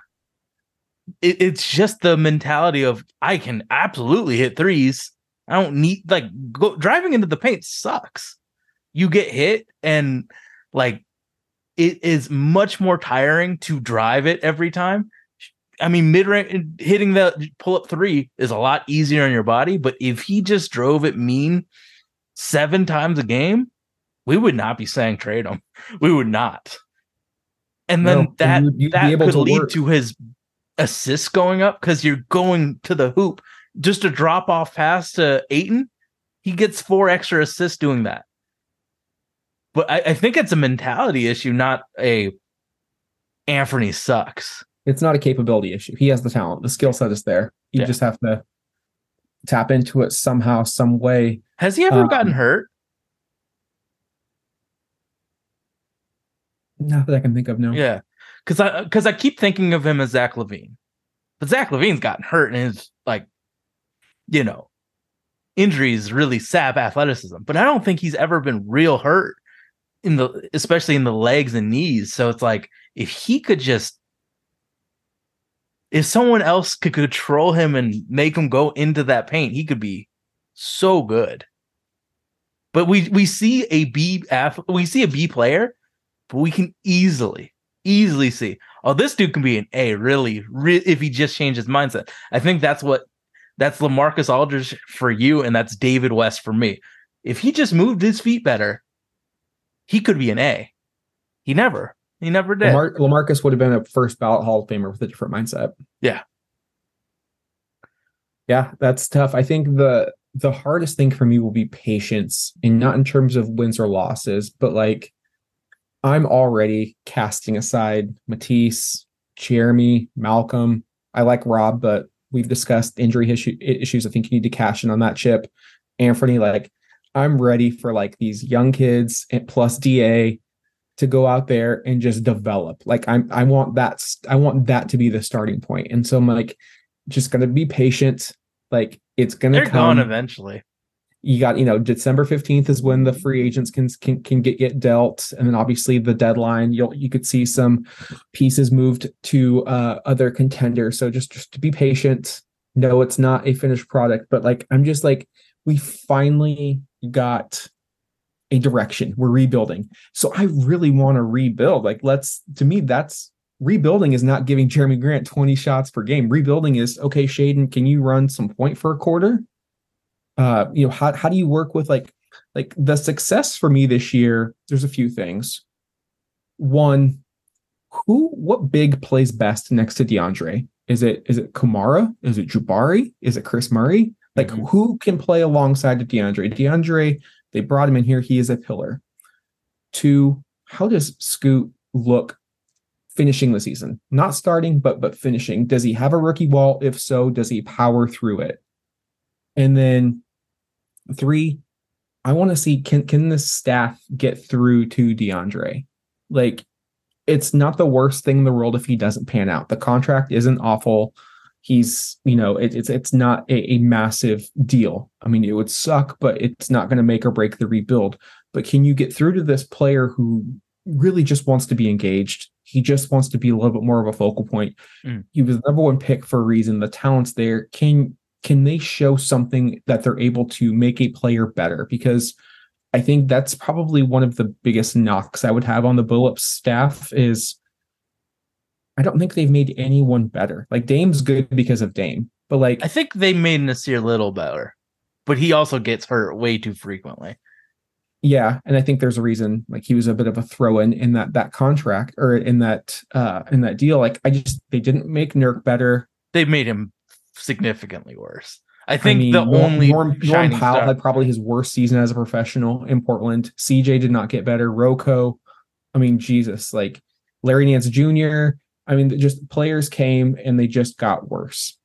S2: it, it's just the mentality of I can absolutely hit threes. I don't need like go, driving into the paint sucks. You get hit and like it is much more tiring to drive it every time. I mean, mid range hitting the pull up three is a lot easier on your body, but if he just drove it mean seven times a game, we would not be saying trade him. We would not. And then
S1: No,
S2: that
S1: you'd- you'd
S2: that could
S1: to
S2: lead
S1: work.
S2: to his assists going up because you're going to the hoop just a drop off pass to Ayton. He gets four extra assists doing that. But I, I think it's a mentality issue, not a Anthony sucks.
S1: It's not a capability issue. He has the talent. The skill set is there. You
S2: Yeah.
S1: just have to tap into it somehow, some way.
S2: Has he ever
S1: Um,
S2: gotten hurt?
S1: Not that I can think of. No.
S2: Yeah, because I because I keep thinking of him as Zach LaVine, but Zach LaVine's gotten hurt and his like, you know, injuries really sap athleticism. But I don't think he's ever been real hurt in the especially in the legs and knees. So it's like if he could just if someone else could control him and make him go into that paint, he could be so good. But we we see a B we see a B player, but we can easily easily see oh this dude can be an A really, re- if he just changed his mindset. I think that's what that's Lamarcus Aldridge for you and that's David West for me. If he just moved his feet better, he could be an A. He never. He never did.
S1: Lamar- Lamarcus would have been a first ballot Hall of Famer with a different mindset.
S2: Yeah.
S1: Yeah, that's tough. I think the the hardest thing for me will be patience, and not in terms of wins or losses, but like I'm already casting aside Matisse, Jerami, Malcolm. I like Rob, but we've discussed injury issue, issues. I think you need to cash in on that chip. Anthony, like I'm ready for like these young kids and plus DA to go out there and just develop. Like I'm I want that I want that to be the starting point. And so I'm like just gonna be patient. Like it's gonna
S2: They're
S1: come.
S2: gone eventually.
S1: You got, you know, December 15th is when the free agents can can can get get dealt. And then obviously the deadline, you'll you could see some pieces moved to uh other contenders. So just just to be patient. No, it's not a finished product, but like I'm just like we finally got a direction. We're rebuilding. So I really want to rebuild. Like, let's, to me, that's rebuilding is not giving Jerami Grant 20 shots per game. Rebuilding is, okay, Shaedon, can you run some point for a quarter? Uh, you know, how, how do you work with like, like the success for me this year? There's a few things. One, who, what big plays best next to DeAndre? Is it, is it Camara? Is it Jabari? Is it Kris Murray? Like,
S2: Mhm.
S1: who can play alongside of DeAndre? DeAndre, they brought him in here. He is a pillar. Two, how does Scoot look finishing the season? Not starting, but but finishing. Does he have a rookie wall? If so, does he power through it? And then three, I want to see can can the staff get through to DeAndre? Like, it's not the worst thing in the world if he doesn't pan out. The contract isn't awful he's you know it, it's it's not a, a massive deal. I mean it would suck but it's not going to make or break the rebuild. But can you get through to this player who really just wants to be engaged? He just wants to be a little bit more of a focal point.
S2: Mm.
S1: he was the number one pick for a reason. The talent's there. Can can they show something that they're able to make a player better? Because i think that's probably one of the biggest knocks i would have on the Billups staff is I don't think they've made anyone better. Like Dame's good because of Dame, but like
S2: I think they made Nassir a Little better, but he also gets hurt way too frequently.
S1: yeah, and I think there's a reason. Like he was a bit of a throw in in that that contract or in that uh in that deal. Like I just they didn't make Nurk better.
S2: They made him significantly worse. I think
S1: I mean,
S2: the
S1: Norm,
S2: only
S1: Norm, Norm Powell
S2: star-
S1: had probably his worst season as a professional in Portland. CJ did not get better. Rocco, I mean, Jesus, like Larry Nance Jr. I mean, just players came and they just got worse.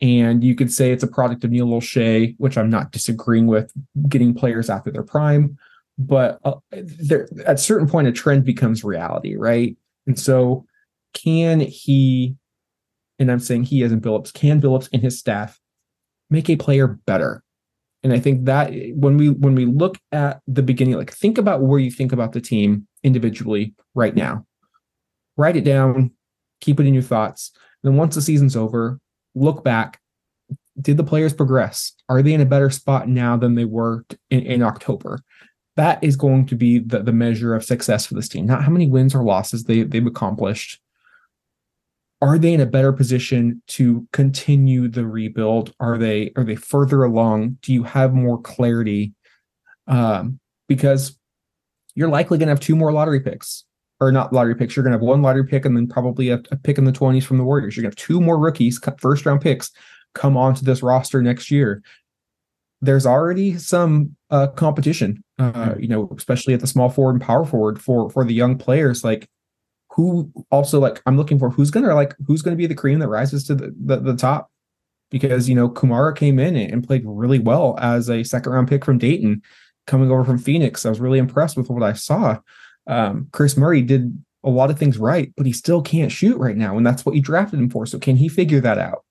S1: And you could say it's a product of Neil Olshey, which I'm not disagreeing with, getting players after their prime. But uh, there, at a certain point, a trend becomes reality, right? And so, can he? And I'm saying he, in Billups, can Billups and his staff make a player better? And I think that when we when we look at the beginning, like think about where you think about the team individually right now. Write it down, keep it in your thoughts. Then once the season's over, look back. Did the players progress? Are they in a better spot now than they were in, in October? That is going to be the, the measure of success for this team, not how many wins or losses they, they've accomplished. Are they in a better position to continue the rebuild? Are they are they further along? Do you have more clarity? Um, because you're likely going to have two more lottery picks or not lottery picks. You're going to have one lottery pick and then probably a, a pick in the 20s from the Warriors. You're going to have two more rookies, first round picks, come onto this roster next year. there's already some uh, competition, uh,
S2: Mhm.
S1: you know, especially at the small forward and power forward for for the young players. Like, who also like I'm looking for who's gonna like who's gonna be the cream that rises to the the, the top because you know Camara came in and played really well as a second round pick from Dayton, coming over from Phoenix. I was really impressed with what I saw. Um, Kris Murray did a lot of things right, but he still can't shoot right now, and that's what you drafted him for. So can he figure that out?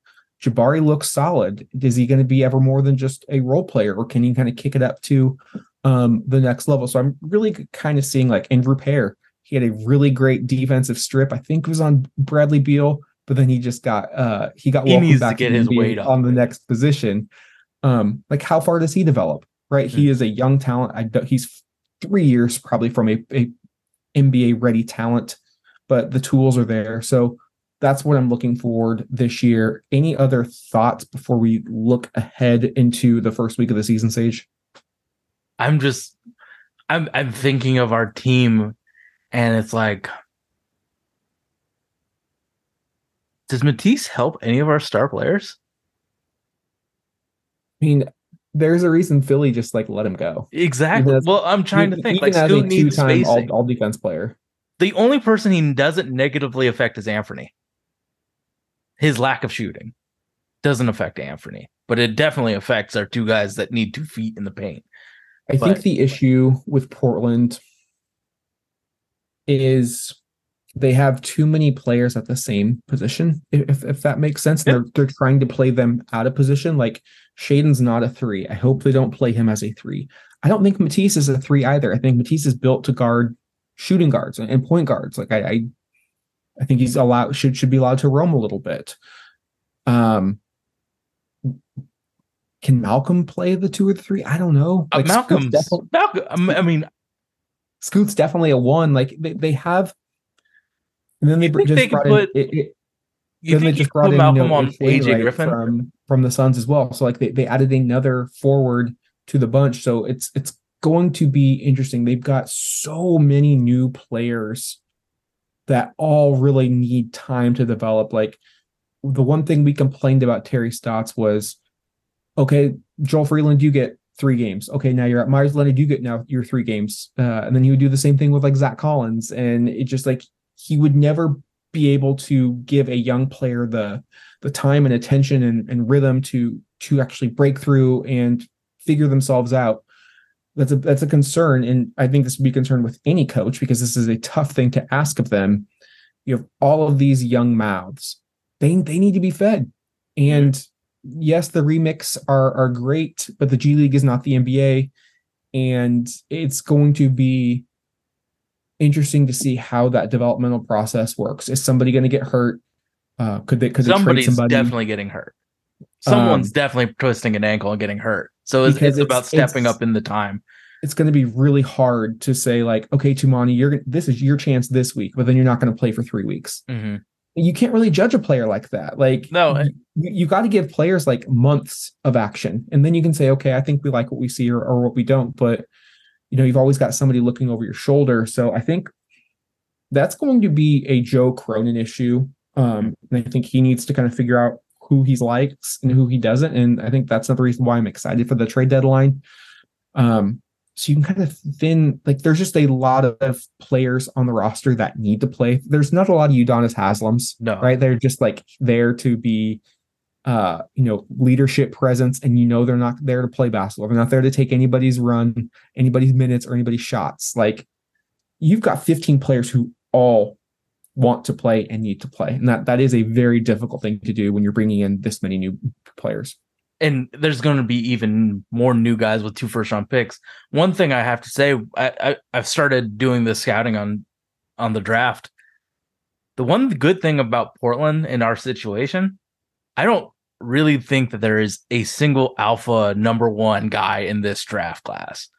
S1: Jabari looks solid. Is he going to be ever more than just a role player, or can he kind of kick it up to um, the next level? So I'm really kind of seeing like Andrew Pear. He had a really great defensive strip. I think it was on Bradley Beal, but then he just got uh he got
S2: He needs to
S1: back
S2: get his weight up.
S1: on the next position. Um, like how far does he develop? Right,
S2: Hmm.
S1: he is a young talent. I he's three years probably from a, a NBA ready talent, but the tools are there. So that's what I'm looking forward this year. Any other thoughts before we look ahead into the first week of the season, Sage?
S2: I'm just I'm I'm thinking of our team and it's like does Matisse help any of our star players?
S1: I mean, there's a reason Philly just like let him go.
S2: Exactly.
S1: As-
S2: well, I'm trying to think.
S1: even
S2: Like
S1: as
S2: Scoot
S1: a
S2: needs
S1: two-time
S2: spacing.
S1: all, all defense player.
S2: the only person he doesn't negatively affect is Anthony. His lack of shooting doesn't affect Anthony, but it definitely affects our two guys that need two feet in the paint.
S1: I think the issue with Portland is they have too many players at the same position, if if that makes sense.
S2: Yep.
S1: they're they're trying to play them out of position. Like Shaedon's not a three. I hope they don't play him as a three. I don't think Matisse is a three either. I think Matisse is built to guard shooting guards and point guards. Like I I, I think he's allowed should should be allowed to roam a little bit. Um can Malcolm play the two or the three? I don't know.
S2: Uh,
S1: Like,
S2: Malcolm's
S1: definitely-
S2: Malcolm. I mean,
S1: Scoot's definitely a one. Like they, they have, and then they just
S2: they
S1: brought
S2: put
S1: in. It, it,
S2: you
S1: then they just brought in
S2: Malcolm
S1: you know,
S2: on AJ
S1: Wainwright
S2: Griffin?
S1: from from the Suns as well. So like they, they added another forward to the bunch. So it's it's going to be interesting. They've got so many new players that all really need time to develop. Like the one thing we complained about Terry Stotts was, okay, Joel Freeland, you get three games. Okay, now you're at Meyers Leonard, you get now your three games. Uh, and then he would do the same thing with like Zach Collins. And it just like he would never be able to give a young player the the time and attention and, and rhythm to to actually break through and figure themselves out. That's a that's a concern. And I think this would be concerned with any coach because this is a tough thing to ask of them. You have all of these young mouths. They they need to be fed. And yes, the remix are are great, but the G League is not the NBA, and it's going to be interesting to see how that developmental process works. Is somebody going to get hurt? Uh, could they could they
S2: somebody's
S1: somebody?
S2: definitely getting hurt. Someone's
S1: Um,
S2: definitely twisting an ankle and getting hurt. So it's,
S1: Because
S2: it's about stepping
S1: it's-
S2: up in the time.
S1: It's going to be really hard to say like, okay, Toumani, you're this is your chance this week, but then you're not going to play for three weeks.
S2: Mhm.
S1: You can't really judge a player like that. Like,
S2: No,
S1: you, you got to give players like months of action, and then you can say, okay, I think we like what we see or, or what we don't. But you know, you've always got somebody looking over your shoulder. So I think that's going to be a Joe Cronin issue. Um, and I think he needs to kind of figure out who he likes and who he doesn't. And I think that's another reason why I'm excited for the trade deadline. Um, so you can kind of thin like there's just a lot of players on the roster that need to play. There's not a lot of Udonis Haslams,
S2: No.
S1: right? They're just like there to be uh, you know, leadership presence, and you know they're not there to play basketball. They're not there to take anybody's run, anybody's minutes, or anybody's shots. Like you've got 15 players who all want to play and need to play. And that that is a very difficult thing to do when you're bringing in this many new players.
S2: and there's going to be even more new guys with two first round picks. One thing I have to say, I, I I've started doing the scouting on on the draft. The one good thing about Portland in our situation, I don't really think that there is a single alpha number one guy in this draft class.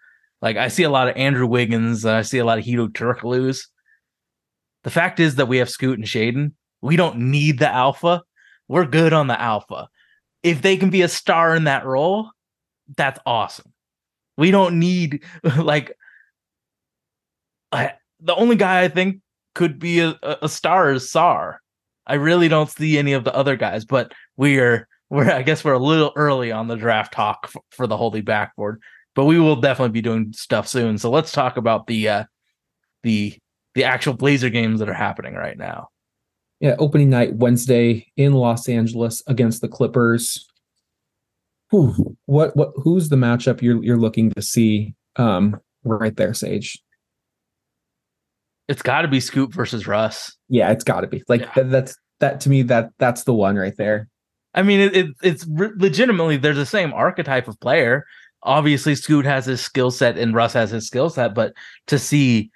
S2: Like I see a lot of Andrew Wiggins, I see a lot of Hedo Turkoglu's. The fact is that we have Scoot and Shaedon. We don't need the alpha. We're good on the alpha if they can be a star in that role, that's awesome. We don't need like I, the only guy I think could be a a star is Sarr. I really don't see any of the other guys, but we are we're I guess we're a little early on the draft talk f- for the holy backboard, but we will definitely be doing stuff soon. So let's talk about the uh the the actual Blazer games that are happening right now.
S1: Yeah, opening night Wednesday in Los Angeles against the Clippers. Whew, what what who's the matchup you're you're looking to see um right there, Sage?
S2: It's got to be Scoot versus Russ.
S1: Yeah, it's got to be. Like
S2: Yeah.
S1: that, that's that to me that that's the one right there.
S2: I mean, it, it it's re- legitimately they're the same archetype of player. Obviously, Scoot has his skill set and Russ has his skill set, but to see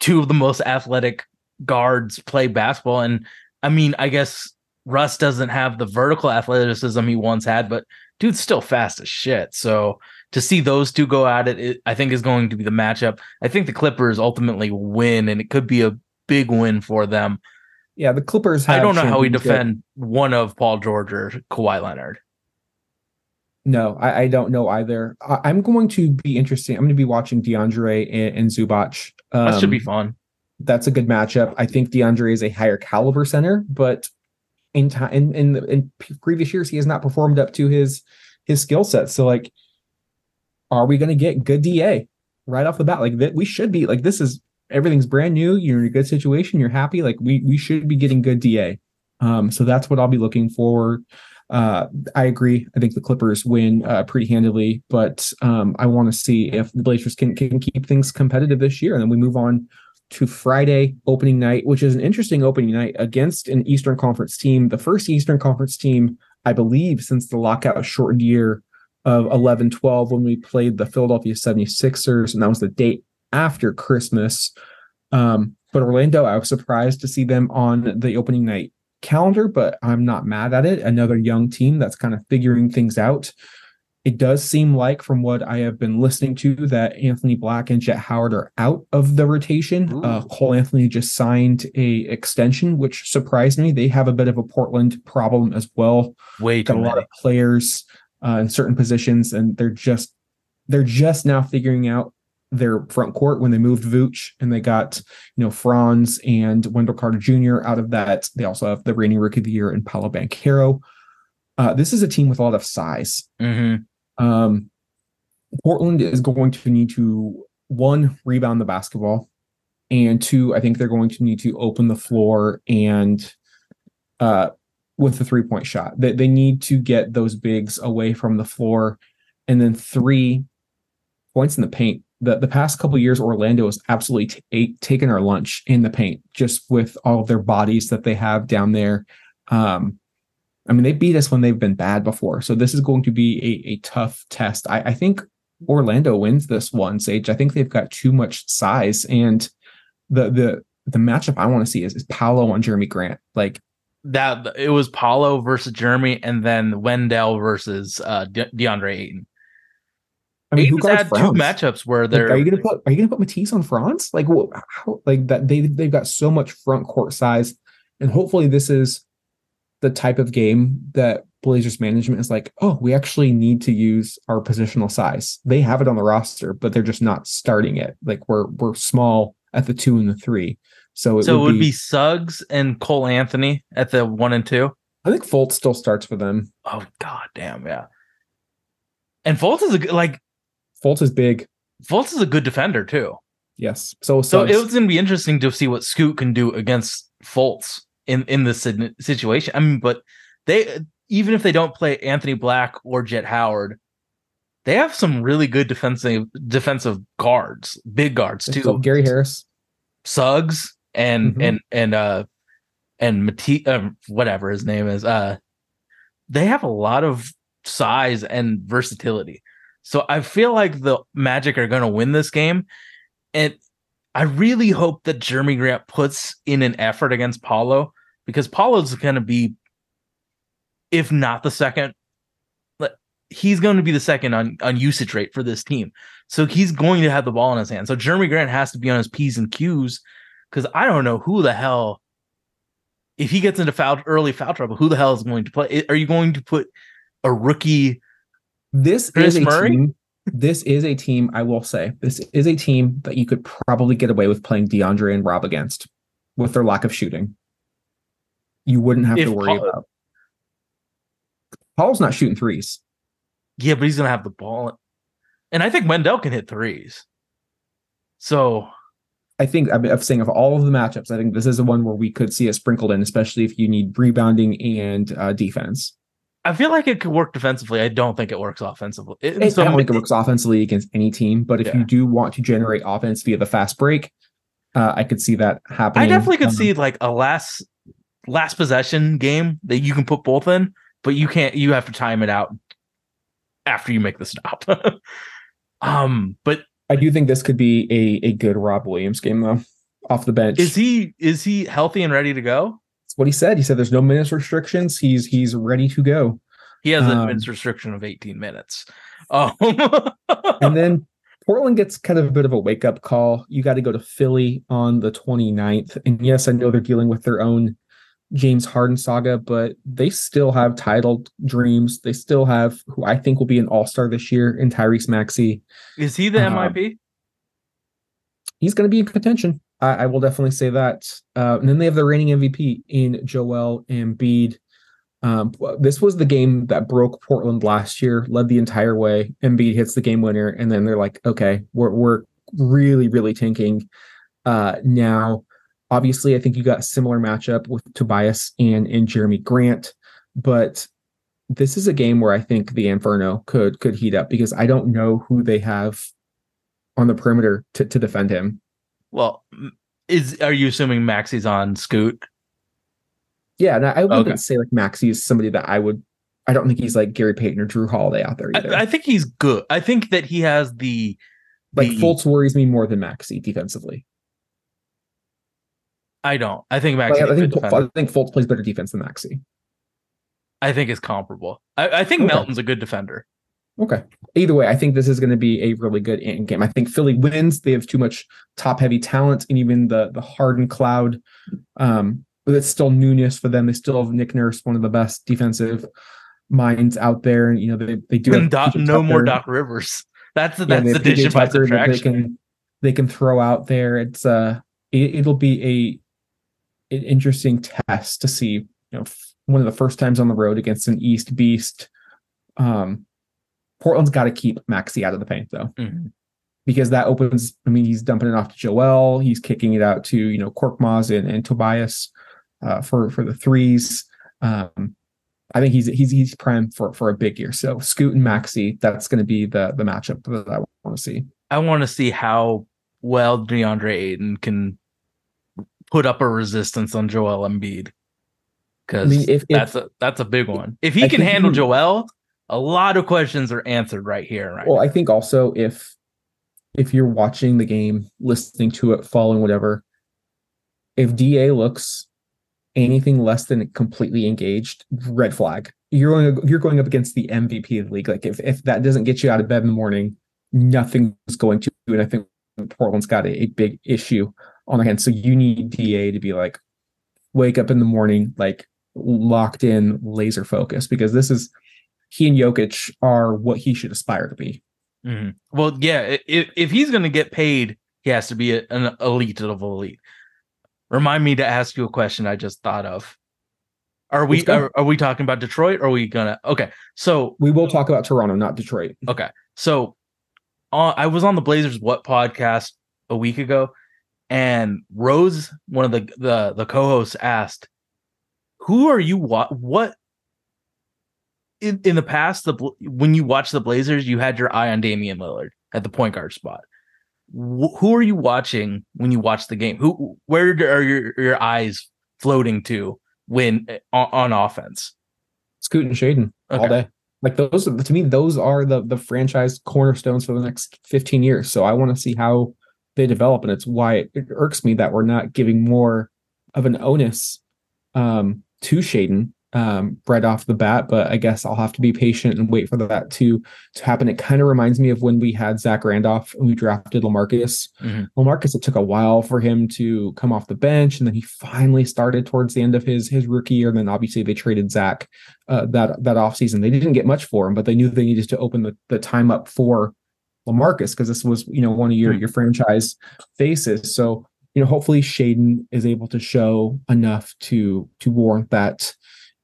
S2: two of the most athletic guards play basketball, and I mean, I guess Russ doesn't have the vertical athleticism he once had, but dude's still fast as shit. So to see those two go at it, it I think is going to be the matchup. I think the Clippers ultimately win, and it could be a big win for them.
S1: Yeah, the Clippers. Have I
S2: don't know how we defend one of Paul George or Kawhi Leonard.
S1: No, I, I don't know either. I, I'm going to be interesting. I'm going to be watching DeAndre and, and Zubac. Um,
S2: That should be fun.
S1: That's a good matchup. I think DeAndre is a higher caliber center, but in time in in, in previous years he has not performed up to his his skill set. So like, are we going to get good DA right off the bat? Like that, we should be like this is everything's brand new. You're in a good situation. You're happy. Like we we should be getting good DA. Um, so that's what I'll be looking for. Uh, I agree. I think the Clippers win uh, pretty handily, but um, I want to see if the Blazers can can keep things competitive this year. And then we move on to Friday opening night, which is an interesting opening night against an Eastern Conference team, the first Eastern Conference team, I believe, since the lockout shortened year of 11 12 when we played the Philadelphia 76ers, and that was the date after Christmas. Um, but Orlando, I was surprised to see them on the opening night calendar, but I'm not mad at it. Another young team that's kind of figuring things out. It does seem like, from what I have been listening to, that Anthony Black and Jett Howard are out of the rotation. Uh, Cole Anthony just signed a extension, which surprised me. They have a bit of a Portland problem as well.
S2: Way
S1: Got a lot of players uh, in certain positions, and they're just they're just now figuring out their front court when they moved Vooch and they got you know Franz and Wendell Carter Jr. out of that. They also have the reigning rookie of the year in Paolo Banchero. Uh, this is a team with a lot of size.
S2: Mhm.
S1: Um, Portland is going to need to one rebound the basketball, and two, I think they're going to need to open the floor and uh, with the three point shot. They they need to get those bigs away from the floor, and then three points in the paint. The the past couple years, Orlando has absolutely t- ate- taken our lunch in the paint, just with all of their bodies that they have down there. Um, I mean, they beat us when they've been bad before. So this is going to be a, a tough test. I, I think Orlando wins this one, Sage. I think they've got too much size. And the the the matchup I want to see is, is Paolo on Jerami Grant. Like,
S2: That it was Paolo versus Jerami, and then Wendell versus uh, De- DeAndre Ayton.
S1: I mean, who
S2: Ayton's
S1: guards
S2: had two matchups where
S1: Like,
S2: they're
S1: are you gonna put are you gonna put Matisse on Franz? Like what how like that they they've got so much front court size. And hopefully this is the type of game that Blazers management is like, oh, we actually need to use our positional size. They have it on the roster, but they're just not starting it. Like we're we're small at the two and the three. So it,
S2: so
S1: would,
S2: it would
S1: be,
S2: be Suggs and Cole Anthony at the one and two.
S1: I think Fultz still starts for them.
S2: Oh god damn, yeah. And Fultz is a good like
S1: Fultz is big.
S2: Fultz is a good defender too.
S1: Yes. So
S2: So
S1: Suggs.
S2: it was to be interesting to see what Scoot can do against Fultz in in this situation. I mean, but they even if they don't play Anthony Black or Jett Howard, they have some really good defensive defensive guards, big guards too.
S1: So Gary Harris.
S2: Suggs and
S1: Mhm.
S2: and and uh and Mati um, whatever his name is. Uh, they have a lot of size and versatility. So I feel like the Magic are going to win this game, and I really hope that Jerami Grant puts in an effort against Paolo because Paolo's going to be, if not the second, he's going to be the second on on usage rate for this team. So he's going to have the ball in his hand. So Jerami Grant has to be on his p's and q's because I don't know who the hell. If he gets into foul early foul trouble, who the hell is going to play? Are you going to put a rookie?
S1: This
S2: Kris
S1: is a
S2: Murray?
S1: team. This is a team. I will say this is a team that you could probably get away with playing DeAndre and Rob against, with their lack of shooting. You wouldn't have
S2: If
S1: to worry
S2: Paul-
S1: about. Paul's not shooting threes.
S2: Yeah, but he's gonna have the ball, and I think Wendell can hit threes. So
S1: I think I'm, I'm saying of all of the matchups, I think this is the one where we could see it sprinkled in, especially if you need rebounding and uh, defense.
S2: I feel like it could work defensively. I don't think it works offensively. It-
S1: It,
S2: so
S1: I don't think it works offensively against any team, but if
S2: Yeah.
S1: you do want to generate offense via the fast break, uh, I could see that happening.
S2: I definitely could
S1: Um,
S2: see like a last last possession game that you can put both in, but you can't. You have to time it out after you make the stop. um, but
S1: I do think this could be a a good Rob Williams game though, off the bench.
S2: is he is he healthy and ready to go?
S1: That's what he said. He said there's no minutes restrictions. He's he's ready to go.
S2: He has a
S1: Um,
S2: minutes restriction of 18 minutes. Um,
S1: And then Portland gets kind of a bit of a wake up call. You got to go to Philly on the 29th. And yes, I know they're dealing with their own James Harden saga, but they still have titled dreams. They still have who I think will be an all star this year in Tyrese Maxey.
S2: is he the
S1: Um,
S2: MIP?
S1: He's going to be in contention. I, I will definitely say that. Uh, and then they have the reigning MVP in Joel Embiid. Um, this was the game that broke Portland last year, led the entire way. Embiid hits the game winner, and then they're like, okay, we're we're really really tanking. Uh, now, obviously, I think you got a similar matchup with Tobias and and Jerami Grant, but this is a game where I think the Inferno could could heat up because I don't know who they have on the perimeter to, to defend him.
S2: Well, is are you assuming Maxey's on Scoot?
S1: Yeah, and I, I wouldn't
S2: Okay.
S1: say like Maxey is somebody that I would. I don't think he's like Gary Payton or Jrue Holiday out there either.
S2: I, I think he's good. I think that he has the
S1: like
S2: the-
S1: Fultz worries me more than Maxey defensively.
S2: I don't. I think Maxey.
S1: I think I think Fultz plays better defense than Maxey.
S2: I think it's comparable. I, I think
S1: Okay.
S2: Melton's a good defender.
S1: Okay. Either way, I think this is going to be a really good end game. I think Philly wins. They have too much top heavy talent, and even the the Harden cloud. Um, but it's still newness for them. They still have Nick Nurse, one of the best defensive minds out there, and you know they they do have
S2: And Doc, no more Doc Rivers. That's
S1: Yeah,
S2: that's
S1: they have
S2: addition by
S1: that they can they can throw out there. It's uh it, it'll be a an interesting test to see, you know, one of the first times on the road against an East Beast. Um Portland's got to keep Maxey out of the paint though.
S2: Mhm.
S1: Because that opens, I mean, he's dumping it off to Joel, he's kicking it out to, you know, Korkmaz and, and Tobias uh, for for the threes. Um, I think he's he's he's prime for for a big year. So Scoot and Maxey, that's going to be the the matchup that I want to see.
S2: I want to see how well DeAndre Ayton can put up a resistance on Joel Embiid.
S1: I
S2: Because
S1: mean, if, if
S2: that's a that's a big one. If he
S1: I
S2: can handle
S1: he-
S2: Joel, a lot of questions are answered right here. Right.
S1: well, I think also if if you're watching the game, listening to it, following whatever, if DA looks anything less than completely engaged, red flag. You're going you're going up against the MVP of the league. Like if if that doesn't get you out of bed in the morning, nothing's going to. And I think Portland's got a, a big issue on their hands. So you need DA to be like wake up in the morning like locked in, laser focused because this is he and Jokic are what he should aspire to be.
S2: Mhm. Well, yeah. If if he's going to get paid, he has to be a- an elite of elite. Remind me to ask you a question I just thought of. Are we are, are we talking about Detroit? Or are we gonna? Okay, so
S1: We will talk about Toronto, not Detroit.
S2: Okay. So uh, I was on the Blazers What podcast a week ago, and Rose, one of the the, the co-hosts, asked, "Who are you? What what?" In, in the past, the when you watch the Blazers, you had your eye on Damian Lillard at the point guard spot. Wh- who are you watching when you watch the game? Who where are your, your eyes floating to when on, on offense?
S1: Scoot and Shaedon all day. Like those to me, those are the the franchise cornerstones for the next 15 years. So I want to see how they develop. And it's why it, it irks me that we're not giving more of an onus um to Shaedon um right off the bat. But I guess I'll have to be patient and wait for that to to happen. It kind of reminds me of when we had Zach Randolph and we drafted Lamarcus.
S2: Mhm.
S1: Lamarcus, it took a while for him to come off the bench, and then he finally started towards the end of his his rookie year. And then obviously they traded Zach uh, that that offseason. They didn't get much for him, but they knew they needed to open the, the time up for Lamarcus because this was you know one of your
S2: Hmm.
S1: your franchise faces. So you know hopefully Shaedon is able to show enough to to warrant that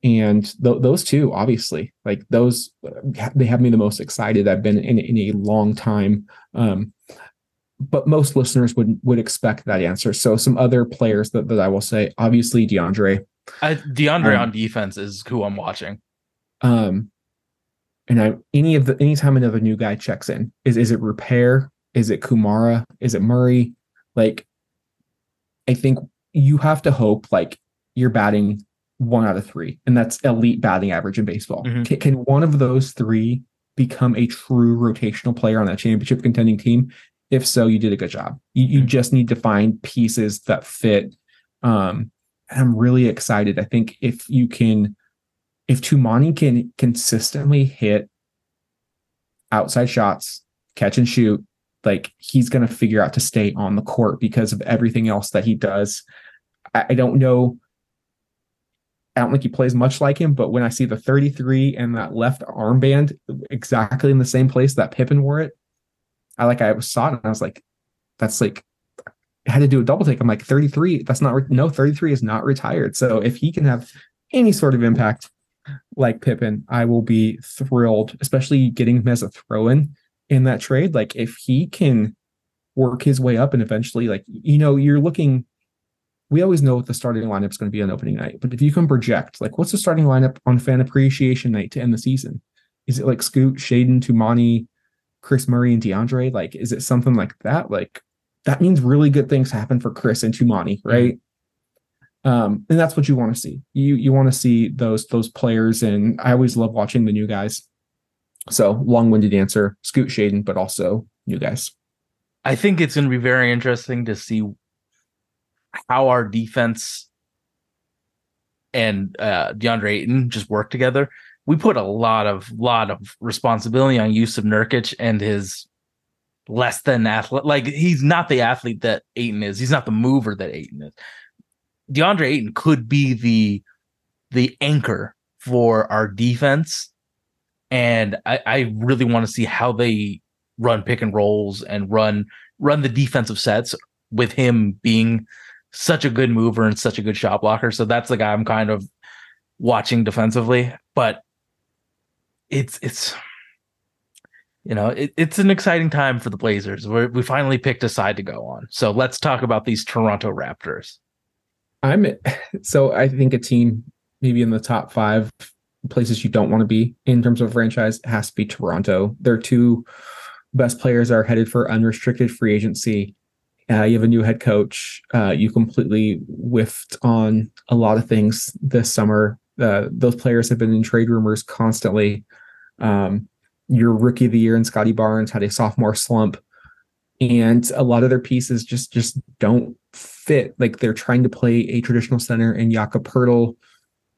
S1: and th- those two, obviously, like those, they have me the most excited I've been in in a long time. Um, but most listeners would would expect that answer. So some other players that, that I will say, obviously DeAndre.
S2: I, DeAndre
S1: Um,
S2: on defense is who I'm watching.
S1: Um, and I any of the anytime another new guy checks in, is is it repair? Is it Camara? Is it Murray? Like, I think you have to hope like you're batting one out of three, and that's elite batting average in baseball.
S2: Mhm.
S1: Can, can one of those three become a true rotational player on that championship contending team? If so, you did a good job. You, you
S2: Mhm.
S1: just need to find pieces that fit. Um, and I'm really excited. I think if you can, if Toumani can consistently hit outside shots, catch and shoot, like he's going to figure out to stay on the court because of everything else that he does. I, I don't know. I don't think he plays much like him, but when I see the 33 and that left armband exactly in the same place that Pippen wore it, I like I saw it and I was like, that's like I had to do a double take. I'm like 33. That's not re- no 33 is not retired. So if he can have any sort of impact like Pippen, I will be thrilled, especially getting him as a throw-in in that trade. Like if he can work his way up and eventually, like you know, you're looking. We always know what the starting lineup is going to be on opening night, but if you can project, like, what's the starting lineup on fan appreciation night to end the season? Is it like Scoot, Shaedon, Toumani, Kris Murray, and DeAndre? Like, is it something like that? Like, that means really good things happen for Kris and Toumani, mm-hmm. right? Um, and that's what you want to see. You you want to see those those players, and I always love watching the new guys. So long-winded answer, Scoot Shaedon, but also new guys.
S2: I think it's going to be very interesting to see how our defense and uh, DeAndre Ayton just work together. We put a lot of lot of responsibility on Jusuf Nurkic and his less than athlete. Like he's not the athlete that Ayton is. He's not the mover that Ayton is. DeAndre Ayton could be the the anchor for our defense, and I, I really want to see how they run pick and rolls and run run the defensive sets with him being such a good mover and such a good shot blocker. So that's the guy I'm kind of watching defensively. But it's it's you know it, it's an exciting time for the Blazers. We're, we finally picked a side to go on. So let's talk about these Toronto Raptors.
S1: I'm so I think a team maybe in the top five places you don't want to be in terms of franchise has to be Toronto. Their two best players are headed for unrestricted free agency. Uh, you have a new head coach. Uh, you completely whiffed on a lot of things this summer. Uh, those players have been in trade rumors constantly. Um, your rookie of the year and Scottie Barnes had a sophomore slump, and a lot of their pieces just just don't fit. Like they're trying to play a traditional center in Jakob Poeltl.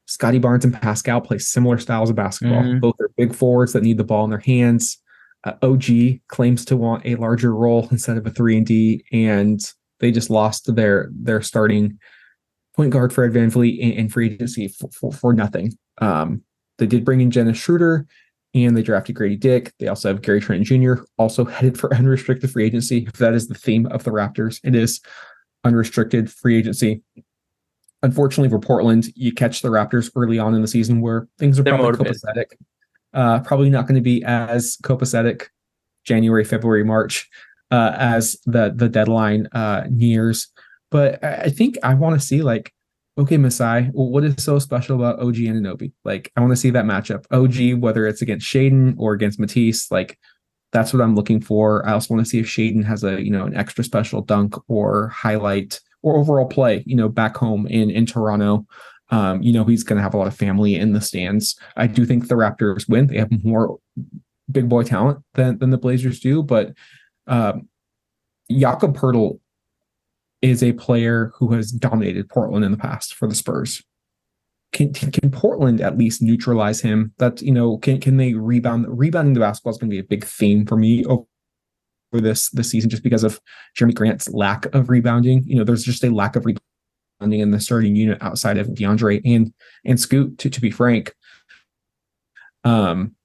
S1: Scottie Barnes and Pascal play similar styles of basketball.
S2: Mhm.
S1: Both are big forwards that need the ball in their hands. Uh, OG claims to want a larger role instead of a three and D, and they just lost their their starting point guard Fred VanVleet in, in free agency for, for, for nothing. Um, they did bring in Dennis Schroeder, and they drafted Gradey Dick. They also have Gary Trent Jr. also headed for unrestricted free agency. If that is the theme of the Raptors, it is unrestricted free agency. Unfortunately for Portland, you catch the Raptors early on in the season where things are
S2: They're
S1: probably
S2: motivated.
S1: copacetic. Uh, probably not going to be as copacetic January, February, March uh, as the the deadline uh, nears. But I I think I want to see like, okay, Masai, well, what is so special about OG Anunoby? Like, I want to see that matchup. OG, whether it's against Shaedon or against Matisse, like that's what I'm looking for. I also want to see if Shaedon has a you know an extra special dunk or highlight or overall play. You know, back home in in Toronto. Um, you know, he's going to have a lot of family in the stands. I do think the Raptors win. They have more big boy talent than than the Blazers do, but um, Jakob Poeltl is a player who has dominated Portland in the past for the Spurs. Can can Portland at least neutralize him? That you know, can can they rebound? Rebounding the basketball is going to be a big theme for me over this this season, just because of Jerami Grant's lack of rebounding. You know, there's just a lack of rebounding in the starting unit outside of DeAndre and and Scoot. To to be frank, um,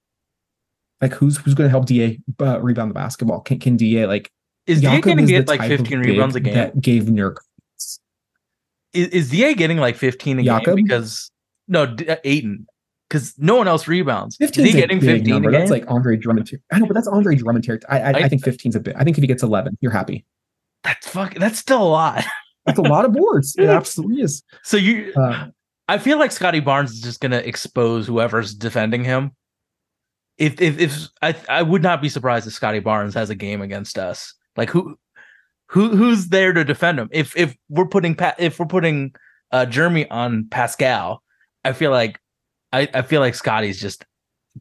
S1: like who's who's going to help Da uh, rebound the basketball? Can can Da like
S2: Is DA
S1: Jakob
S2: going to get like 15
S1: big
S2: rebounds a game?
S1: That gave Nurk.
S2: Is, is DA getting like 15 a game? Because no D- uh, Ayton because no one else rebounds. Is
S1: 15
S2: he
S1: is
S2: getting 15
S1: number.
S2: a game?
S1: That's like Andre Drummond. I know, but that's Andre Drummond territory. I, I, I think 15 is a bit. I think if he gets 11, you're happy.
S2: that's fuck. That's still a lot.
S1: That's a lot of boards. It absolutely is.
S2: So you,
S1: Uh,
S2: I feel like Scottie Barnes is just gonna expose whoever's defending him. If if if I I would not be surprised if Scottie Barnes has a game against us. Like who who who's there to defend him? If if we're putting Pat if we're putting uh Jerami on Pascal, I feel like I I feel like Scottie's just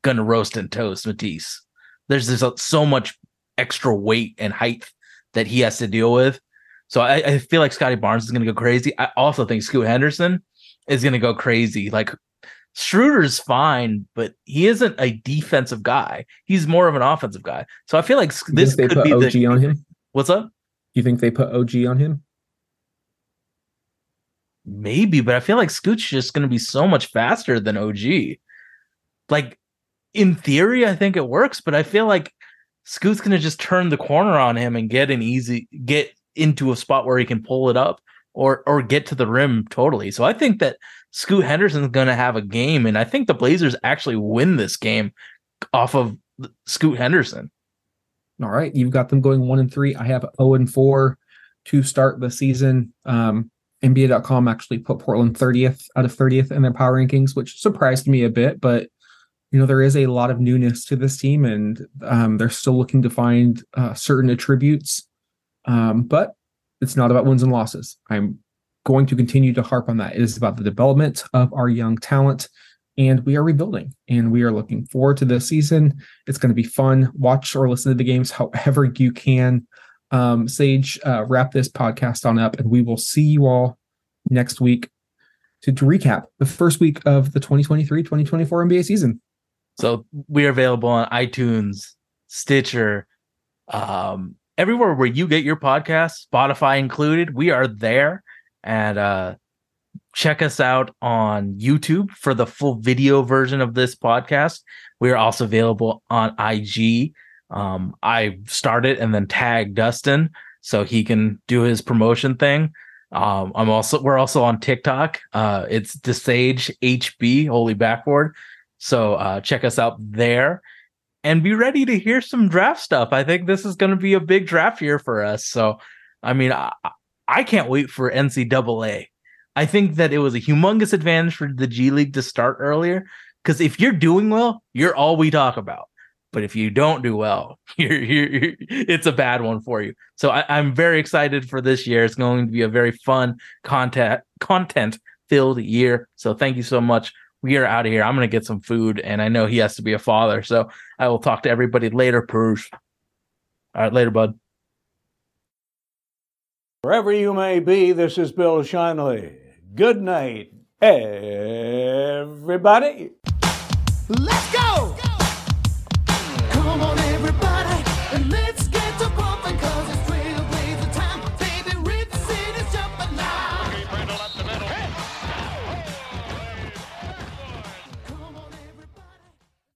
S2: gonna roast and toast Matisse. There's just so much extra weight and height that he has to deal with. So I, I feel like Scottie Barnes is gonna go crazy. I also think Scoot Henderson is to go crazy. Like Schroeder's fine, but he isn't a defensive guy. He's more of an offensive guy. So I feel like
S1: you
S2: this
S1: they
S2: could
S1: put
S2: be
S1: OG
S2: the
S1: on him?
S2: what's up?
S1: You think they put OG on him?
S2: Maybe, but I feel like Scoot's just going to be so much faster than OG. Like in theory, I think it works, but I feel like Scoot's going to just turn the corner on him and get an easy get into a spot where he can pull it up or or get to the rim totally. So I think that Scoot Henderson's going to have a game, and I think the Blazers actually win this game off of Scoot Henderson.
S1: All right, you've got them going one and three. I have 0 and four to start the season. Um, NBA.com actually put Portland 30th out of 30th in their power rankings, which surprised me a bit. But you know there is a lot of newness to this team, and um, they're still looking to find uh, certain attributes. Um, but it's not about wins and losses. I'm going to continue to harp on that. It is about the development of our young talent, and we are rebuilding, and we are looking forward to this season. It's going to be fun. Watch or listen to the games however you can. Um, Sage, uh, wrap this podcast on up, and we will see you all next week to, to recap the first week of the 2023 2024 NBA season.
S2: So we are available on iTunes, Stitcher, um, everywhere where you get your podcasts, Spotify included. We are there. And uh check us out on YouTube for the full video version of this podcast. We are also available on IG. Um, I started and then tagged Dustin so he can do his promotion thing. Um, I'm also we're also on TikTok. Uh, it's dasage HB Holy Backboard. So uh, check us out there and be ready to hear some draft stuff. I think this is going to be a big draft year for us. So, I mean, I, I can't wait for NCAA. I think that it was a humongous advantage for the G League to start earlier because if you're doing well, you're all we talk about. But if you don't do well, you're, you're, you're it's a bad one for you. So I, I'm very excited for this year. It's going to be a very fun content content filled year. So thank you so much we are out of here. I'm going to get some food, and I know he has to be a father. So I will talk to everybody later, Purge. All right, later, bud.
S3: Wherever you may be, this is Bill Schonely. Good night, everybody.
S4: Let's go!